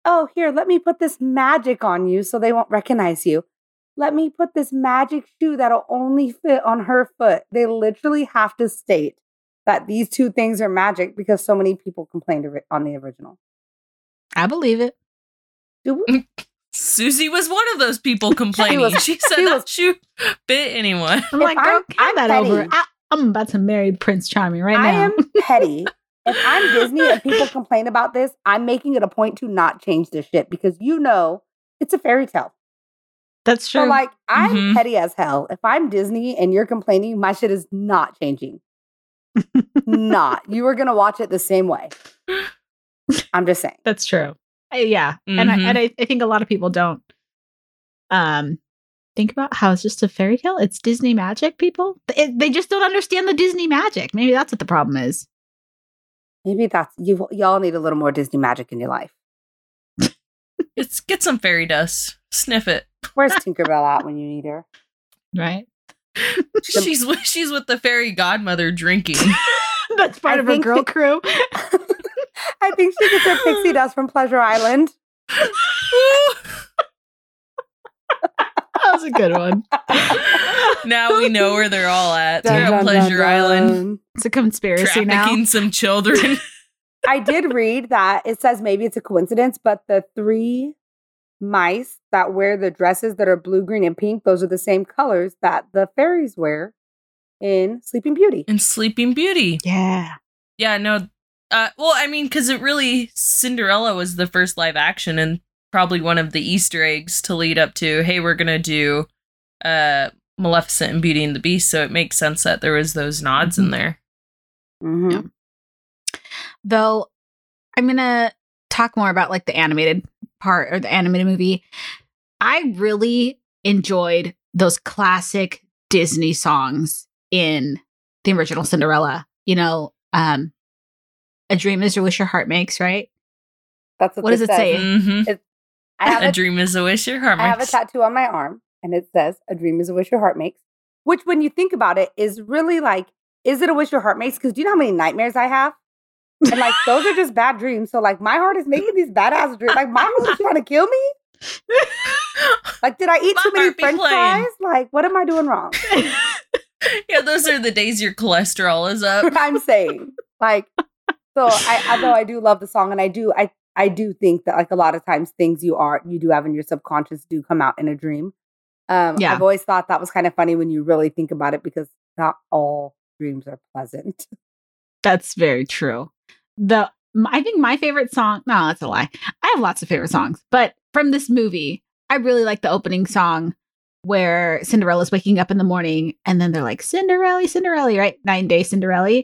"Oh, here, let me put this magic on you, so they won't recognize you." let me put this magic shoe that'll only fit on her foot. They literally have to state that these two things are magic because so many people complained on the original. I believe it. Do we? [LAUGHS] Susie was one of those people [LAUGHS] complaining. she, was, she said she that was- shoe fit anyone. I'm If like, girl, I'm- get I'm that petty. over. I, I'm about to marry Prince Charming right now. I am [LAUGHS] petty. If I'm Disney and people complain about this, I'm making it a point to not change this shit because you know it's a fairy tale. That's true. So like I'm Mhm. petty as hell. If I'm Disney and you're complaining, my shit is not changing. not. [LAUGHS] You are gonna watch it the same way. [LAUGHS] I'm just saying. That's true. Uh, yeah, and I, and I, I think a lot of people don't um think about how it's just a fairy tale. It's Disney magic. People It- they just don't understand the Disney magic. Maybe that's what the problem is. Maybe that's you y'all need a little more Disney magic in your life. [LAUGHS] It's get some fairy dust. Sniff it. Where's [LAUGHS] Tinkerbell at when you need her? Right. [LAUGHS] She's with, she's with the fairy godmother drinking. that's part I of her girl that- crew. I think she gets her pixie dust from Pleasure Island. That was a good one. [LAUGHS] now we know where they're all at. Dun, They're dun, on dun, Pleasure Island. It's a conspiracy trafficking now. some children. [LAUGHS] I did read that it says maybe it's a coincidence, but the three mice that wear the dresses that are blue, green, and pink, those are the same colors that the fairies wear in Sleeping Beauty. in Sleeping Beauty. Yeah. Yeah, no. Uh, well, I mean, because it really Cinderella was the first live action and probably one of the Easter eggs to lead up to. Hey, we're gonna do uh Maleficent and Beauty and the Beast, so it makes sense that there was those nods in Mhm. there. Mhm. Yeah. Though I'm gonna talk more about like the animated part or the animated movie. I really enjoyed those classic Disney songs in the original Cinderella. You know, um A Dream is Your Wish Your Heart Makes, right? That's what, What this does it says. say? hmm I [LAUGHS] have A a, dream is a wish your heart makes. I have a tattoo on my arm, and it says, "A dream is a wish your heart makes." Which, when you think about it, is really like, is it a wish your heart makes? Because do you know how many nightmares I have? And like, those are just bad dreams. So like, my heart is making these badass dreams. Like, my heart is trying to [LAUGHS] kill me. Like, did I eat My too many French fries? Like, what am I doing wrong? [LAUGHS] yeah, those are the days your cholesterol is up. I'm saying. Like, so I although I do love the song and I do I I do think that like a lot of times things you are you do have in your subconscious do come out in a dream. Um Yeah. I've always thought that was kind of funny when you really think about it because not all dreams are pleasant. [LAUGHS] That's very true. The I think my favorite song, no, that's a lie. I have lots of favorite songs, but from this movie, I really like the opening song where Cinderella's waking up in the morning and then they're like, Cinderella, Cinderella, right? Nine day Cinderella.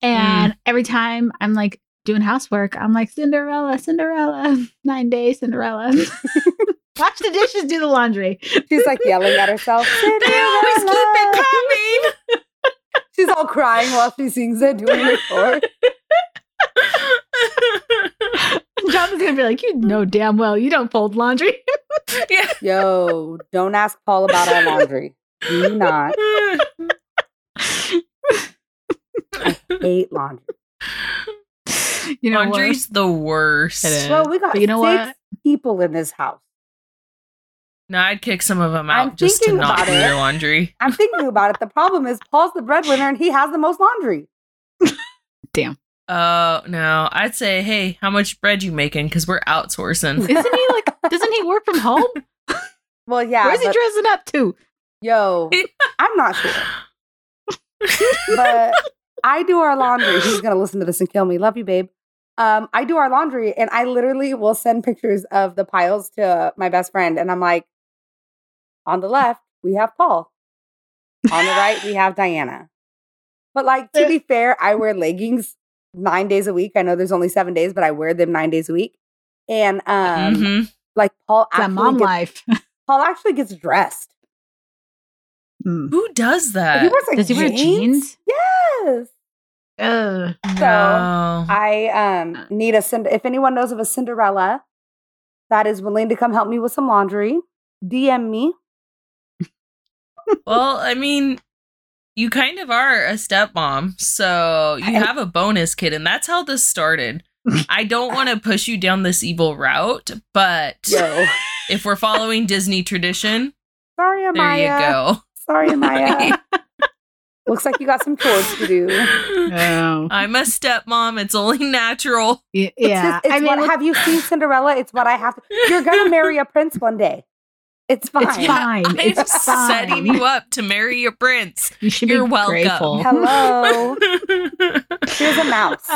And every time I'm like doing housework, I'm like, Cinderella, Cinderella, [LAUGHS] nine days, Cinderella. [LAUGHS] Watch the dishes, do the laundry. She's like yelling at herself. [LAUGHS] They always keep it coming. She's all crying while she sings it, doing the chore. John's gonna be like, you know damn well you don't fold laundry. yeah. Yo, don't ask Paul about our laundry. Do not I hate laundry. You know what? Laundry's the worst. Well, we got But you know six what? people in this house. No, I'd kick some of them I'm out just to not do their laundry. I'm thinking about it. The problem is Paul's the breadwinner and he has the most laundry. Damn. Oh no, I'd say, hey, how much bread you making? Because we're outsourcing. [LAUGHS] Isn't he like? Doesn't he work from home? [LAUGHS] Well, yeah. Where's he dressing up to? yo, [LAUGHS] I'm not sure. but I do our laundry. He's gonna listen to this and kill me. Love you, babe. Um, I do our laundry, and I literally will send pictures of the piles to my best friend, and I'm like, on the left we have Paul, on the right we [LAUGHS] have Diana. But like to be fair, I wear leggings nine days a week. I know there's only seven days, but I wear them nine days a week. And um, Mhm. like Paul It's that actually mom gets, life. [LAUGHS] Paul actually gets dressed. Mm. Who does he that? wears like Does he wear jeans? Yes. Ugh. no. I um need a Cind- if anyone knows of a Cinderella that is willing to come help me with some laundry, DM me. well, I mean, you kind of are a stepmom, so you have a bonus kid, and that's how this started. I don't want to push you down this evil route, but Yo, if we're following Disney tradition, Sorry, Amaya. There you go. Sorry, [LAUGHS] Amaya. Looks like you got some chores to do. [LAUGHS] Oh. I'm a stepmom. It's only natural. Y- It's yeah. just- it's I mean, what, look, have you seen Cinderella? It's what I have to. You're gonna marry a prince one day. It's fine. it's fine. [LAUGHS] I'm It's fine. setting you up to marry a prince. You should You're be welcome. grateful. Hello. [LAUGHS] Here's a mouse.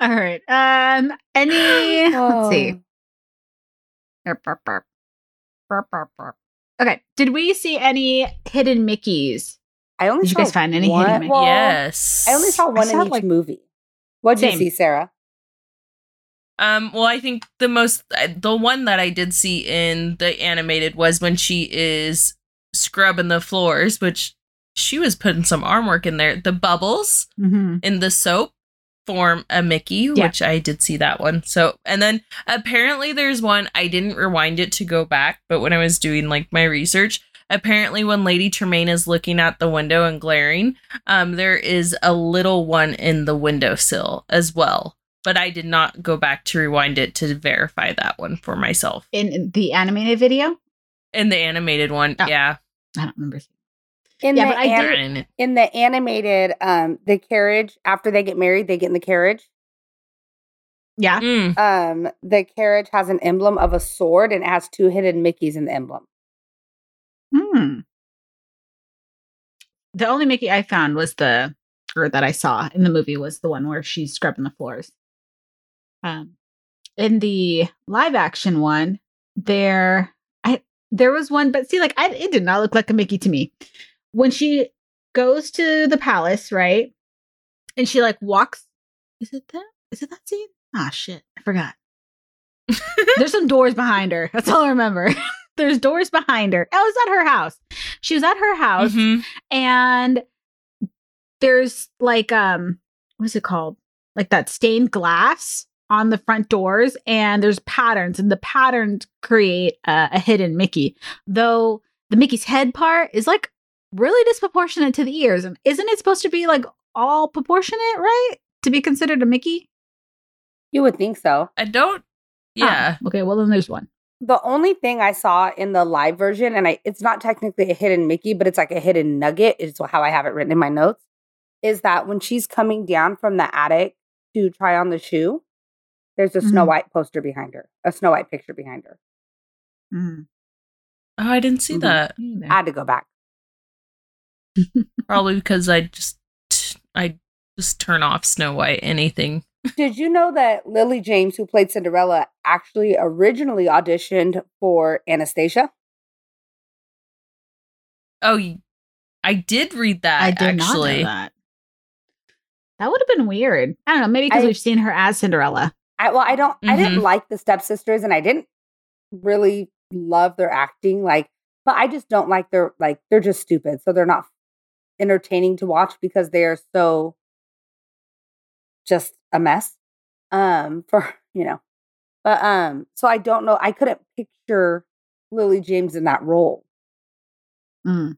All right. Um. Any? Let's see. Okay. Did we see any hidden Mickeys? I only Did you guys find any one- hidden Mickey? well, yes. I only saw one saw, in each like- movie. What'd you see, Sarah? Um, well, I think the most, uh, the one that I did see in the animated was when she is scrubbing the floors, which she was putting some arm work in there. The bubbles Mm-hmm. in the soap form a Mickey, Yeah. which I did see that one. So, and then apparently there's one, I didn't rewind it to go back, but when I was doing like my research, apparently when Lady Tremaine is looking out the window and glaring, um, there is a little one in the windowsill as well. But I did not go back to rewind it to verify that one for myself. In the animated video, In the animated one, Oh. yeah. I don't remember. Seeing- In Yeah, the but I an- did- in the animated, um, the carriage after they get married, they get in the carriage. Yeah. Mm, Um, the carriage has an emblem of a sword and it has two hidden Mickeys in the emblem. Hmm. The only Mickey I found was the, or that I saw in the movie was the one where she's scrubbing the floors. Um, in the live action one, there, I there was one, but see, like I, it did not look like a Mickey to me. When she goes to the palace, right, and she like walks. Is it that? Is it that scene? Ah, shit, I forgot. [LAUGHS] There's some doors behind her. That's all I remember. [LAUGHS] There's doors behind her. Oh, it's at her house. She was at her house mhm. and there's like um what is it called? Like that stained glass on the front doors and there's patterns and the patterns create a, a hidden Mickey. Though the Mickey's head part is like really disproportionate to the ears. And isn't it supposed to be like all proportionate, right? To be considered a Mickey? You would think so. I don't, yeah. Ah, okay, well then there's one. The only thing I saw in the live version, and I, it's not technically a hidden Mickey, but it's like a hidden nugget, is how I have it written in my notes, is that when she's coming down from the attic to try on the shoe, there's a Snow Mhm. White poster behind her, a Snow White picture behind her. Mm. Oh, I didn't see Mhm. that. I had to go back. Probably because I just, I just turn off Snow White, anything. Did you know that Lily James, who played Cinderella, actually originally auditioned for Anastasia? Oh, I did read that. I did actually. not know that. That would have been weird. I don't know, maybe because we've seen her as Cinderella. I well, I don't I didn't Mhm. like the stepsisters and I didn't really love their acting. Like, but I just don't like their like they're just stupid. So they're not entertaining to watch because they are so just a mess. Um, [LAUGHS] for you know. But um, so I don't know. I couldn't picture Lily James in that role. Mm.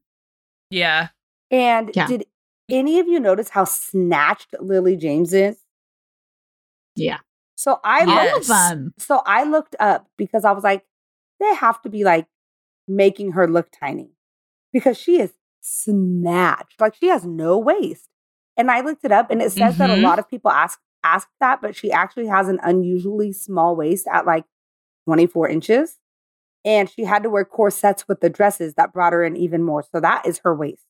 Yeah. And Yeah. did any of you notice how snatched Lily James is? Yeah. So I Yes. Looked. So I looked up because I was like, they have to be like making her look tiny because she is snatched. Like she has no waist. And I looked it up and it says that a Mhm. lot of people ask ask that, but she actually has an unusually small waist at like 24 inches. And she had to wear corsets with the dresses that brought her in even more. So that is her waist.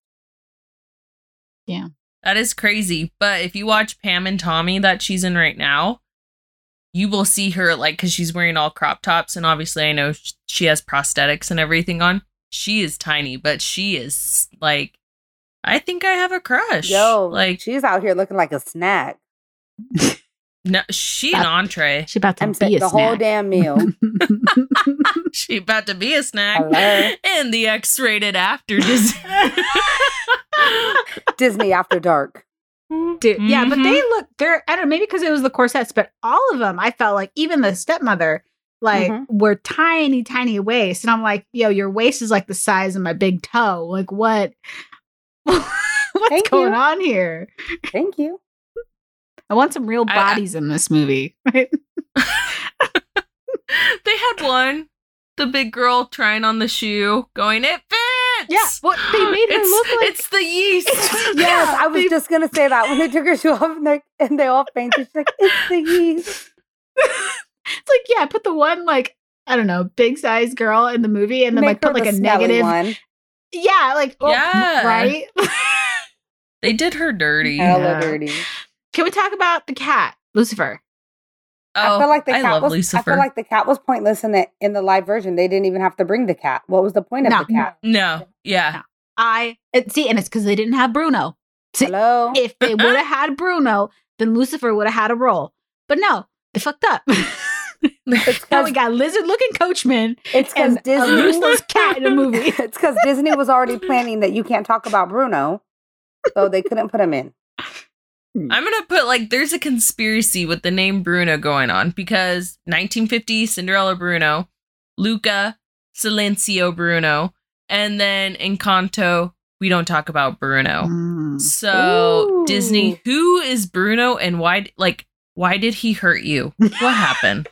Yeah. That is crazy. But if you watch Pam and Tommy that she's in right now, you will see her like because she's wearing all crop tops, and obviously I know sh- she has prosthetics and everything on. She is tiny, but she is like, I think I have a crush. Yo, like she's out here looking like a snack. no, she an Uh, entree. She about to I'm be saying a the whole damn meal. [LAUGHS] [LAUGHS] She about to be a snack Hello. in the X-rated after [LAUGHS] Disney. Disney after dark. Dude, yeah, but they look they're I don't know, maybe because it was the corsets, but all of them, I felt like even the stepmother, like Mhm. were tiny, tiny waist. And I'm like, yo, your waist is like the size of my big toe. Like what [LAUGHS] what's Thank going you. on here? Thank you. I want some real I- I- bodies in this movie. [LAUGHS] Right? [LAUGHS] they had one. the big girl trying on the shoe, going, "It fits." Yeah, what they [GASPS] made her it's, look like. it's the yeast. Yes, I was they- just gonna say that when they took her shoe off and they, and they all fainted. She's like, "It's the yeast." It's like, yeah, put the one like I don't know, big size girl in the movie, and then Make like put like a negative. one. Yeah, like oh, Yeah. right. [LAUGHS] [LAUGHS] they did her dirty. Hella Yeah. dirty. Can we talk about the cat, Lucifer? Oh, I feel like the I cat love was. Lucifer. I feel like the cat was pointless in the in the live version. They didn't even have to bring the cat. What was the point of No. the cat? no, yeah. I it, see, and it's because they didn't have Bruno. See, Hello. if they would have [LAUGHS] had Bruno, then Lucifer would have had a role. But no, they fucked up. It's now 'cause- we got lizard looking coachman It's because and a Disney. useless cat in a movie. [LAUGHS] it's because Disney was already planning that you can't talk about Bruno, so they couldn't put him in. I'm gonna put like there's a conspiracy with the name Bruno going on because 1950 Cinderella Bruno, Luca Silenzio Bruno, and then Encanto we don't talk about Bruno. Mm. So Ooh. Disney, who is Bruno and why like why did he hurt you? What happened?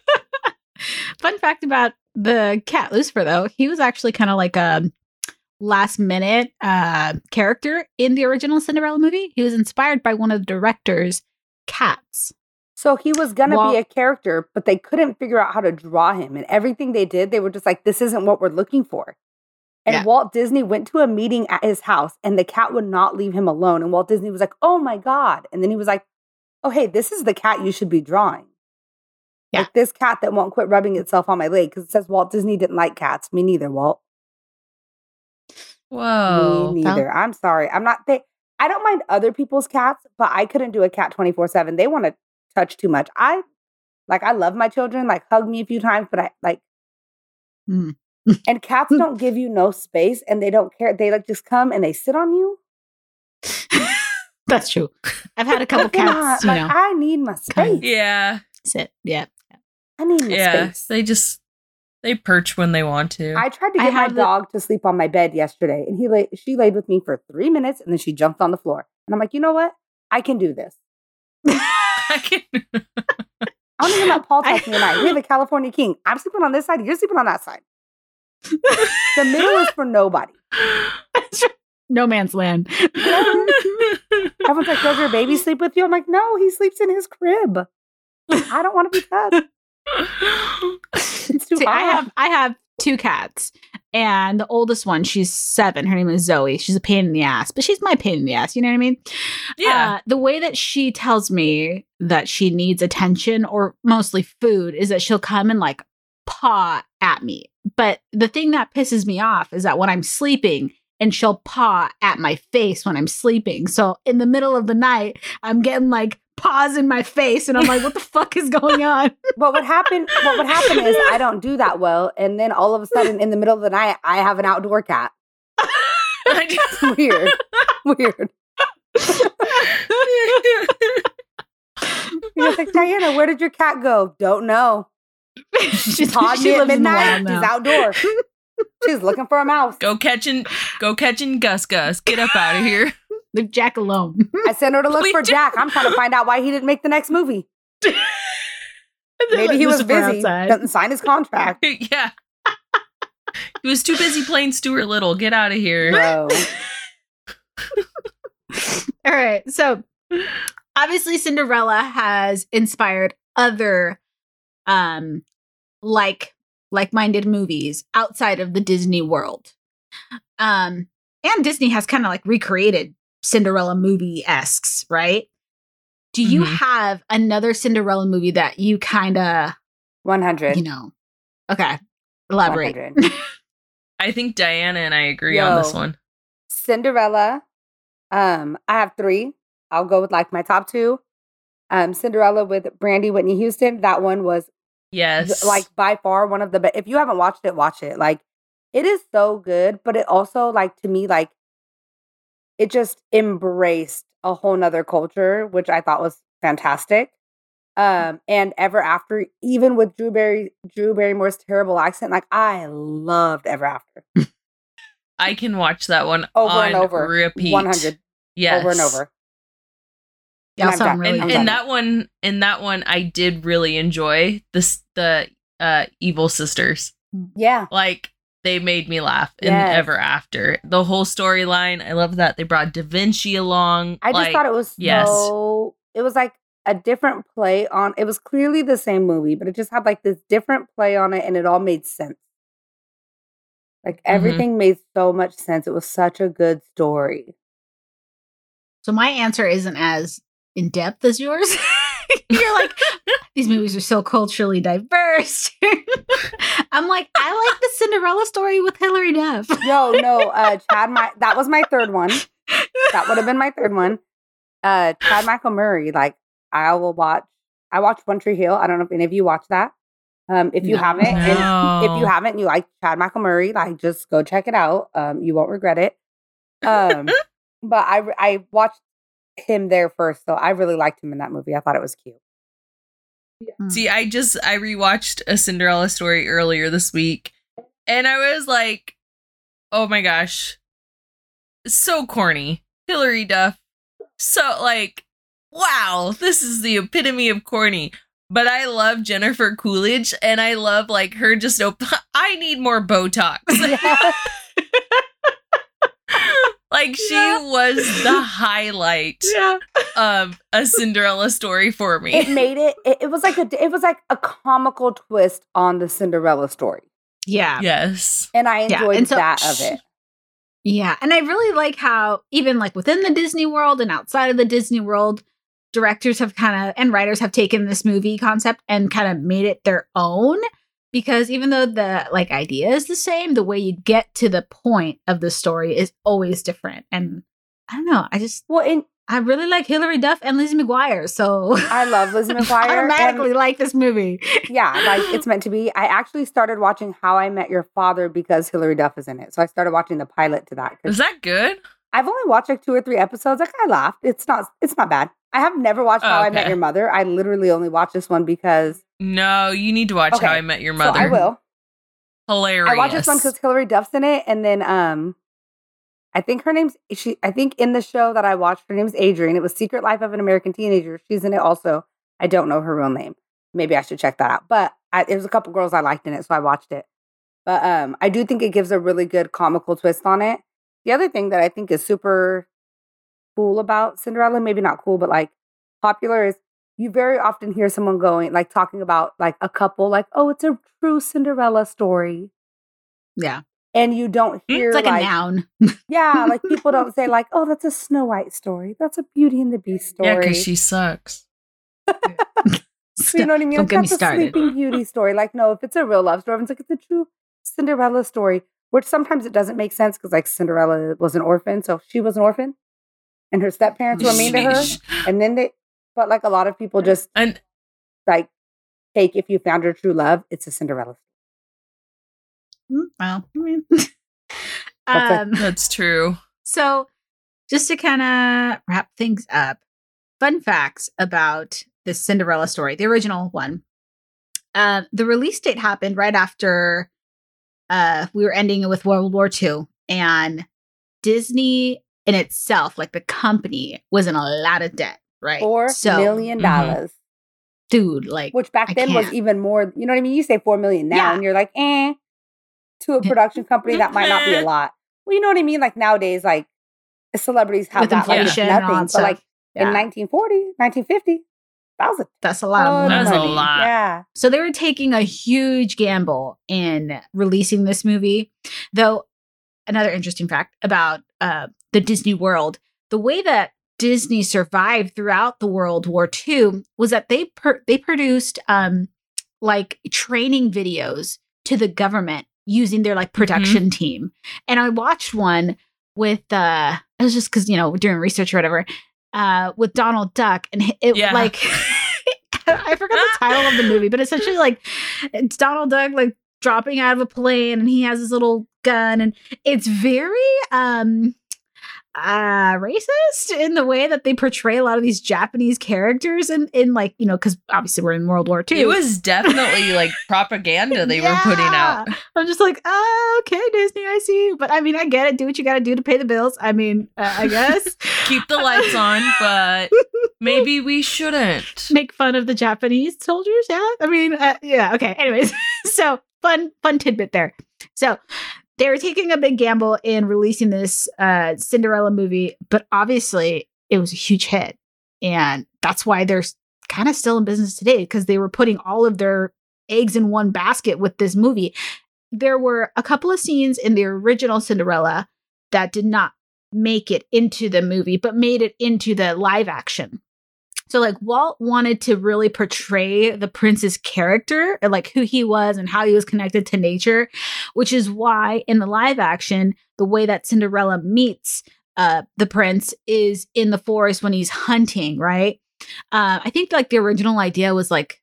[LAUGHS] Fun fact about the cat Lucifer, though, he was actually kind of like a last minute uh, character in the original Cinderella movie. He was inspired by one of the director's cats. So he was gonna Well- be a character, but they couldn't figure out how to draw him. And everything they did, they were just like, "This isn't what we're looking for." And Yeah. Walt Disney went to a meeting at his house, and the cat would not leave him alone. And Walt Disney was like, "Oh my god!" And then he was like, "Oh hey, this is the cat you should be drawing." Yeah. Like this cat that won't quit rubbing itself on my leg because it says Walt Disney didn't like cats. Me neither, Walt. Whoa. Me neither. I'm sorry. I'm not. They. I don't mind other people's cats, but I couldn't do a cat 24 seven. They want to touch too much. I like. I love my children. Like hug me a few times, but I like. Mm. and cats [LAUGHS] don't give you no space, and they don't care. They like just come and they sit on you. That's true. I've had a couple cats, on, you like, know, I need my space. Yeah. sit. Yeah. I need my Yeah. space. They just they perch when they want to. I tried to get my have the- dog to sleep on my bed yesterday, and he lay. She laid with me for three minutes, and then she jumped on the floor. And I'm like, you know what? I can do this. [LAUGHS] I can [LAUGHS] I don't even let Paul touch me tonight. We have a California king. I'm sleeping on this side. You're sleeping on that side. The middle is for nobody. [LAUGHS] no man's land. Everyone's like, does your baby sleep with you? I'm like, no, he sleeps in his crib. I don't want to be touched. [LAUGHS] See, I have I have two cats, and the oldest one, she's seven. Her name is Zoe. She's a pain in the ass, but she's my pain in the ass. You know what I mean? yeah. Uh, the way that she tells me that she needs attention or mostly food is that she'll come and like paw at me. But the thing that pisses me off is that when I'm sleeping and she'll paw at my face when I'm sleeping. So in the middle of the night, I'm getting like paws in my face and I'm like, what the [LAUGHS] fuck is going on? But what happened? What would happen is I don't do that well, and then all of a sudden, in the middle of the night, I have an outdoor cat. [LAUGHS] [LAUGHS] I just- Weird, weird. He was like, Diana, where did your cat go? Don't know. She's, Pawed she me at in the midnight. She's outdoor. She's looking for a mouse. go catching go catching Gus Gus. Get up out of here. Leave Jack alone. I sent her to look [LAUGHS] for do. Jack. I'm trying to find out why he didn't make the next movie. [LAUGHS] Maybe he was busy. outside. Doesn't sign his contract. [LAUGHS] yeah. He was too busy playing Stuart Little. Get out of here. Bro. All right. So obviously Cinderella has inspired other um like like-minded movies outside of the Disney world. Um and Disney has kind of like recreated Cinderella movie-esques, right? Do you Mhm. have another Cinderella movie that you kind of, 100. you know? Okay. Elaborate. [LAUGHS] I think Diana and I agree on this one. Cinderella. Um, I have three. I'll go with like my top two. Um, Cinderella with Brandy Whitney Houston. That one was Yes. like by far one of the best. If you haven't watched it, watch it. Like it is so good, but it also like to me like it just embraced a whole nother culture, which I thought was fantastic. Um, and Ever After, even with Drew Barry Drew Barrymore's terrible accent, like I loved Ever After I can watch that one over on and over, repeat. one hundred Yes. over and over. Y'all And I'm really And, I'm good. done. and that one in that one I did really enjoy this the uh evil sisters. Yeah. Like they made me laugh in Yes. Ever After. The whole storyline, I love that they brought Da Vinci along. I just like, thought it was yes. so. It was like a different play on. It was clearly the same movie, but it just had like this different play on it, and it all made sense. Like Mhm. everything made so much sense. It was such a good story. So my answer isn't as in depth as yours. [LAUGHS] [LAUGHS] You're like, these movies are so culturally diverse. [LAUGHS] I'm like, I like the Cinderella story with Hilary Duff. [LAUGHS] No, no, uh, Chad. My that was my third one. That would have been my third one. Uh, Chad Michael Murray. Like I will watch. I watched One Tree Hill. I don't know if any of you watch that. Um, if you No. haven't, and if you haven't, and you like Chad Michael Murray, like just go check it out. Um, you won't regret it. Um, but I I watched him there first, so I really liked him in that movie. I thought it was cute. See, I just I rewatched a Cinderella story earlier this week, and I was like, "Oh my gosh, so corny." Hilary Duff, so like, wow, this is the epitome of corny. But I love Jennifer Coolidge, and I love like her just. Op- [LAUGHS] I need more Botox. [LAUGHS] [LAUGHS] like she Yeah. was the [LAUGHS] highlight yeah. of a Cinderella story for me. it made it, it. It was like a. It was like a comical twist on the Cinderella story, Yeah. yes. and I Yeah, enjoyed and so- that of it. Yeah. And I really like how, even like within the Disney world and outside of the Disney world, directors have kind of, and writers have taken this movie concept and kind of made it their own. Because even though the like idea is the same, the way you get to the point of the story is always different. And I don't know. I just, Well, in I really like Hilary Duff and Lizzie McGuire. So I love Lizzie [LAUGHS] McGuire. and- automatically like this movie. yeah, like it's meant to be. I actually started watching How I Met Your Father because Hilary Duff is in it. So I started watching the pilot to that. 'cause Is that good? I've only watched like two or three episodes. Like I laughed. It's not. It's not bad. I have never watched Oh, How I Met. Your Mother. I literally only watched this one because No, you need to watch Okay, How I Met Your so Mother. I will. Hilarious. I watched this one because Hilary Duff's in it, and then um, I think her name's she. I think in the show that I watched, her name's Adrian. It was Secret Life of an American Teenager. She's in it also. I don't know her real name. Maybe I should check that out. But I, it was a couple girls I liked in it, so I watched it. But um, I do think it gives a really good comical twist on it. The other thing that I think is super cool about Cinderella, maybe not cool, but like popular, is you very often hear someone going like talking about like a couple, like, oh, it's a true Cinderella story Yeah. and you don't mm, hear It's like, like, a noun. yeah, like [LAUGHS] people don't say like, oh, that's a Snow White story. That's a Beauty and the Beast story. Yeah, because she sucks. [LAUGHS] you know what I [LAUGHS] mean? Don't Like, get me that's a. Sleeping Beauty story. Like, no, if it's a real love story, it's like it's a true Cinderella story. Which sometimes it doesn't make sense because like Cinderella was an orphan, so she was an orphan, and her step parents were mean to her, and then they. But like a lot of people just And like take if you found your true love, it's a Cinderella. Mm, Well, I mean, [LAUGHS] That's um, that's true. so just to kind of wrap things up, fun facts about the Cinderella story, the original one. Uh, the release date happened right after uh, we were ending with World War II, and Disney in itself, like the company, was in a lot of debt, right? Four So, million mhm. dollars. dude, like, which back I then was can't. even more. You know what I mean? You say four million now, Yeah. and you're like, eh. To a production company, that might not be a [LAUGHS] lot. Well, you know what I mean? Like nowadays, like celebrities have With that like it's and all nothing. that But like stuff. in 1940, 1950, that was a that's a lot ton of That's a money. lot. Yeah, So they were taking a huge gamble in releasing this movie. Though, another interesting fact about uh, the Disney World the way that Disney survived throughout the World War II was that they per- they produced um, like training videos to the government using their like production team. And I watched one with uh it was just because you know doing research or whatever uh with Donald Duck and it Yeah. like [LAUGHS] I forgot the title of the movie, but essentially like it's Donald Duck like dropping out of a plane and he has his little gun and it's very um uh racist in the way that they portray a lot of these Japanese characters and in like, you know, because obviously we're in World War II. It was definitely [LAUGHS] like propaganda they were putting out. I'm just like, oh, okay, Disney, I see you. But I mean, I get it. Do what you got to do to pay the bills. I mean, uh, I guess. [LAUGHS] Keep the [LAUGHS] lights on, but maybe we shouldn't. Make fun of the Japanese soldiers. Yeah. I mean, uh, yeah. Okay. Anyways, so fun, fun tidbit there. So they were taking a big gamble in releasing this uh, Cinderella movie, but obviously it was a huge hit. And that's why they're kind of still in business today because they were putting all of their eggs in one basket with this movie. There were a couple of scenes in the original Cinderella that did not make it into the movie, but made it into the live action. So like Walt wanted to really portray the prince's character, like who he was and how he was connected to nature, which is why in the live action, the way that Cinderella meets uh, the prince is in the forest when he's hunting, right? Uh, I think like the original idea was like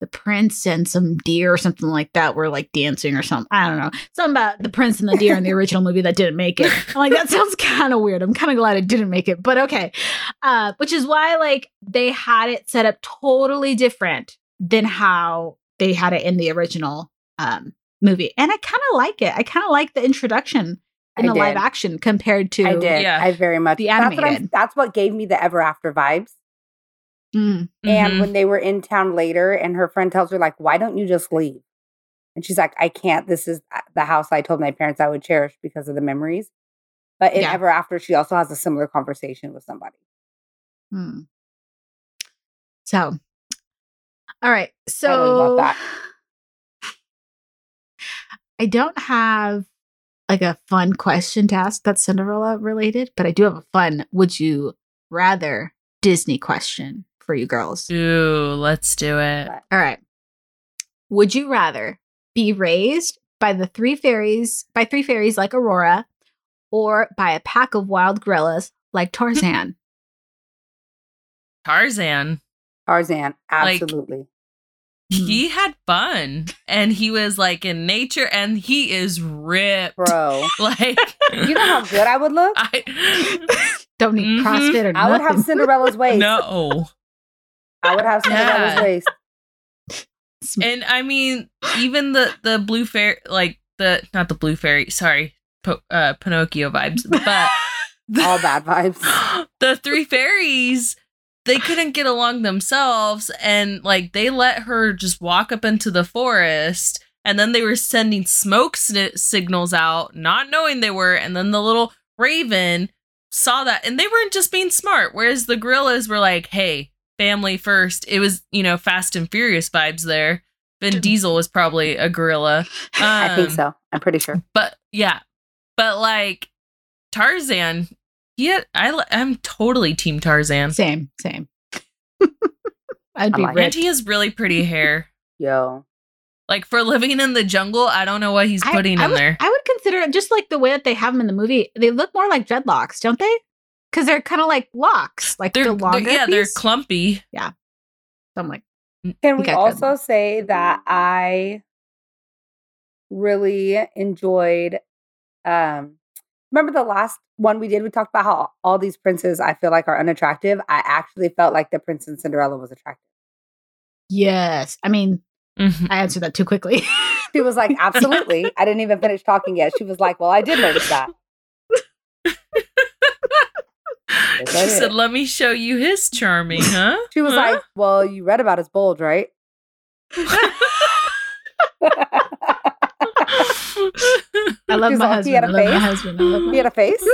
the prince and some deer or something like that were like dancing or something. I don't know. Something about the prince and the deer in the original movie that didn't make it. I'm like, that sounds kind of weird. I'm kind of glad it didn't make it, but okay. Uh, which is why like they had it set up totally different than how they had it in the original um, movie. And I kind of like it. I kind of like the introduction in I the did. live action compared to I did. Yeah. I very much. The That's what, I'm- animated. that's what gave me the ever after vibes. Mm. And Mhm. when they were in town later, and her friend tells her, like, why don't you just leave? And she's like, I can't. This is uh, the house I told my parents I would cherish because of the memories. But in Yeah. Ever After, she also has a similar conversation with somebody. Hmm. So, all right. I So, really love that. I don't have like a fun question to ask that's Cinderella related, but I do have a fun would you rather Disney question for you girls. Ooh, let's do it. All right. Would you rather be raised by the three fairies, by three fairies like Aurora, or by a pack of wild gorillas like [LAUGHS] Tarzan? Tarzan. Tarzan, absolutely. Hmm. He had fun and he was like in nature and he is ripped. Bro, [LAUGHS] Like you know how good I would look? I Don't need Mhm. CrossFit or I would have Cinderella's [LAUGHS] waist. no. I would have Cinderella's Yeah. waist. [LAUGHS] And I mean, even the the blue fairy, like the not the blue fairy, sorry, po- uh, Pinocchio vibes, but the, [LAUGHS] All bad vibes. [GASPS] the three fairies, they couldn't get along themselves, and like they let her just walk up into the forest, and then they were sending smoke sni- signals out, not knowing they were, and then the little raven saw that, and they weren't just being smart, whereas the gorillas were like, "Hey." Family first. It was, you know, Fast and Furious vibes there. Vin Diesel was probably a gorilla. [LAUGHS] I think Um, so. I'm pretty sure. But yeah, but like Tarzan, yeah, I I'm totally Team Tarzan, Same, same. [LAUGHS] I'd be like it. and he has really pretty hair. [LAUGHS] Yo. Like for living in the jungle, I don't know what he's putting I in would- there. I would consider it just like the way that they have them in the movie. They look more like dreadlocks, don't they? Because they're kind of like locks, like They're, the they're- longer. yeah, they're piece. clumpy. So I'm like, Can we also dreadlocks. say that I really enjoyed um remember the last one we did we talked about how all these princes I feel like are unattractive. I actually felt like the prince in Cinderella was attractive. yes. I mean, Mhm. I answered that too quickly. She was like, [LAUGHS] absolutely. I didn't even finish talking yet. She was like, Well, I did notice that. I [LAUGHS] She did. said, "Let me show you his charming, huh?" [LAUGHS] She was Huh? like, Well, you read about his bulge, right? I love She's my like, he husband. had I a love my face? husband. I love my he had a face.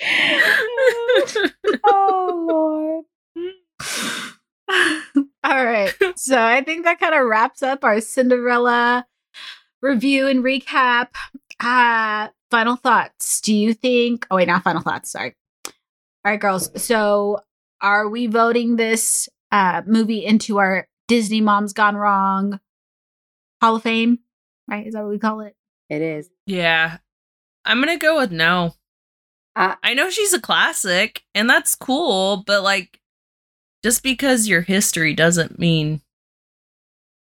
[LAUGHS] oh Lord. All right. So I think that kind of wraps up our Cinderella review and recap. Uh final thoughts. Do you think oh wait, not final thoughts, sorry. All right, girls. So are we voting this uh movie into our Disney Moms Gone Wrong Hall of Fame? Right? Is that what we call it? It is. yeah, I'm gonna go with no. Uh, I know she's a classic, and that's cool, but like, just because your history doesn't mean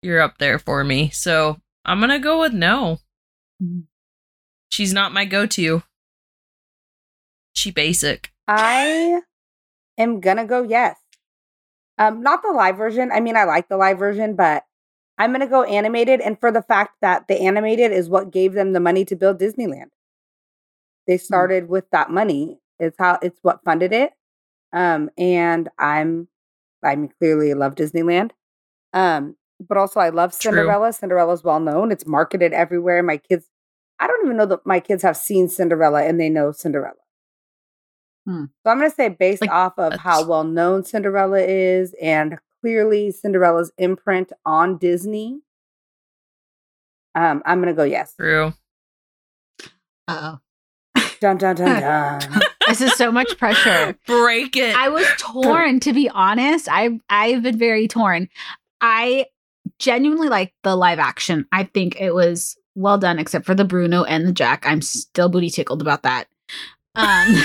you're up there for me. So I'm gonna go with no. Mm. She's not my go-to. She basic. I am gonna go yes. Um, not the live version. I mean, I like the live version, but I'm gonna go animated, and for the fact that the animated is what gave them the money to build Disneyland. They started with that money. It's how it's what funded it. Um, and I'm, I mean, clearly love Disneyland. Um, but also I love True. Cinderella. Cinderella's well known. It's marketed everywhere. My kids, I don't even know that my kids have seen Cinderella and they know Cinderella. Hmm. So I'm going to say based Like, off of how well known Cinderella is and clearly Cinderella's imprint on Disney. Um, I'm going to go yes. True. Uh Dun dun dun [LAUGHS] dun. oh. This is so much pressure. Break it. I was torn to be honest. I I've been very torn. I genuinely like the live action. I think it was well done, except for the Bruno and the Jaq. I'm still booty tickled about that. Um,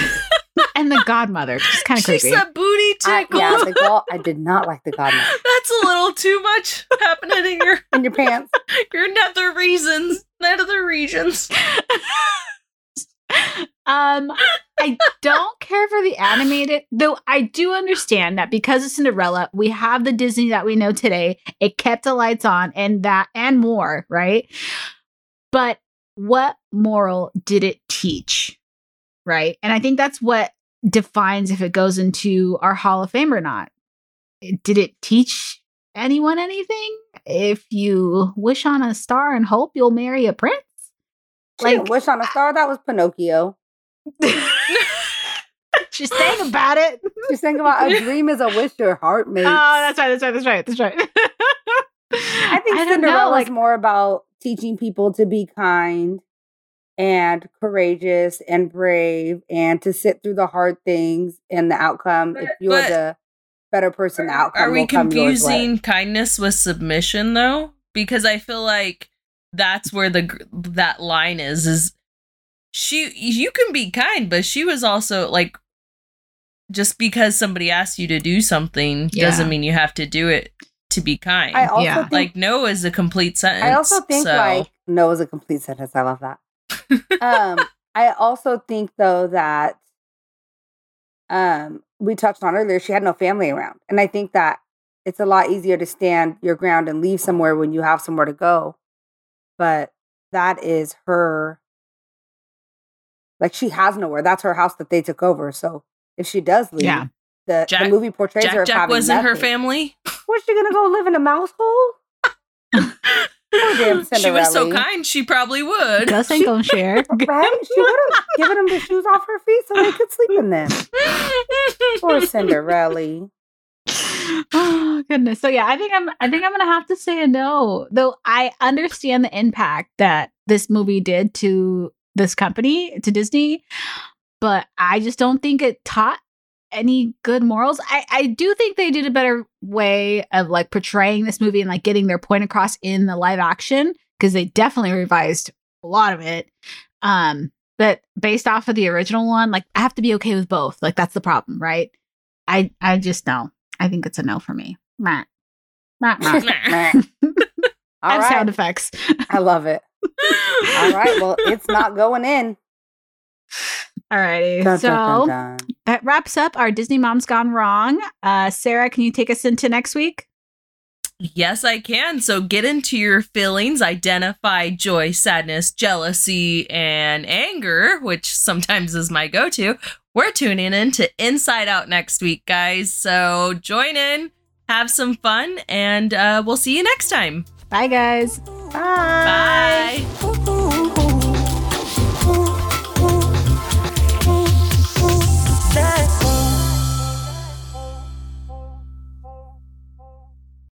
[LAUGHS] and the Godmother, just kind of she creepy. said booty I, tickle. yeah, the girl, I [LAUGHS] did not like the godmother That's a little too much happening in your in your pants. [LAUGHS] your nether reasons, nether regions. um, I don't care for the animated, though. I do understand that because of Cinderella, we have the Disney that we know today. It kept the lights on, and that and more, right? But what moral did it teach, right? And I think that's what defines if it goes into our Hall of Fame or not. Did it teach anyone anything? If you wish on a star and hope you'll marry a prince, Like- wish on a star. That was Pinocchio. [LAUGHS] She's saying about it. [LAUGHS] She's thinking about a dream is a wish your heart oh, makes. Oh, that's right. That's right. That's right. That's right. I [LAUGHS] think know, Cinderella like is more about teaching people to be kind and courageous and brave and to sit through the hard things and the outcome. If you're the better person, the outcome Are we will come yours way. confusing kindness with submission though? Because I feel like that's where the that line is is she you can be kind, but she was also like just because somebody asks you to do something Yeah. doesn't mean you have to do it to be kind. I also Yeah. think like no is a complete sentence. I also think so- like no is a complete sentence. I love that. um, [LAUGHS] I also think though that um we touched on earlier, she had no family around. And I think that it's a lot easier to stand your ground and leave somewhere when you have somewhere to go. But that is her like she has nowhere. That's her house that they took over. So if she does leave, Yeah. the, Jack- the movie portrays her Jack as Jack having wasn't her family. [LAUGHS] Was she gonna go live in a mouse hole? Poor damn [LAUGHS] she was so kind, she probably would. Gus ain't gonna share. [LAUGHS] Right? She would have given them the shoes off her feet so they could sleep in them. [LAUGHS] Poor Cinderella. oh goodness. So yeah, I think I'm I think I'm gonna have to say a no. Though I understand the impact that this movie did to this company, to Disney, but I just don't think it taught any good morals. I, I do think they did a better way of like portraying this movie and like getting their point across in the live action because they definitely revised a lot of it. Um, but based off of the original one, like I have to be okay with both. Like that's the problem, right? I I just know. I think it's a no for me. Meh. Meh, [LAUGHS] meh. Meh. [LAUGHS] All have sound right. effects. I love it. [LAUGHS] All right. Well, it's not going in. Alrighty. Dun, so dun, dun, dun. that wraps up our Disney Moms Gone Wrong. Uh, Sarah, can you take us into next week? Yes, I can. So get into your feelings, identify joy, sadness, jealousy, and anger, which sometimes is my go to. We're tuning in to Inside Out next week, guys. So join in, have some fun, and uh, we'll see you next time. Bye, guys. Bye. Bye.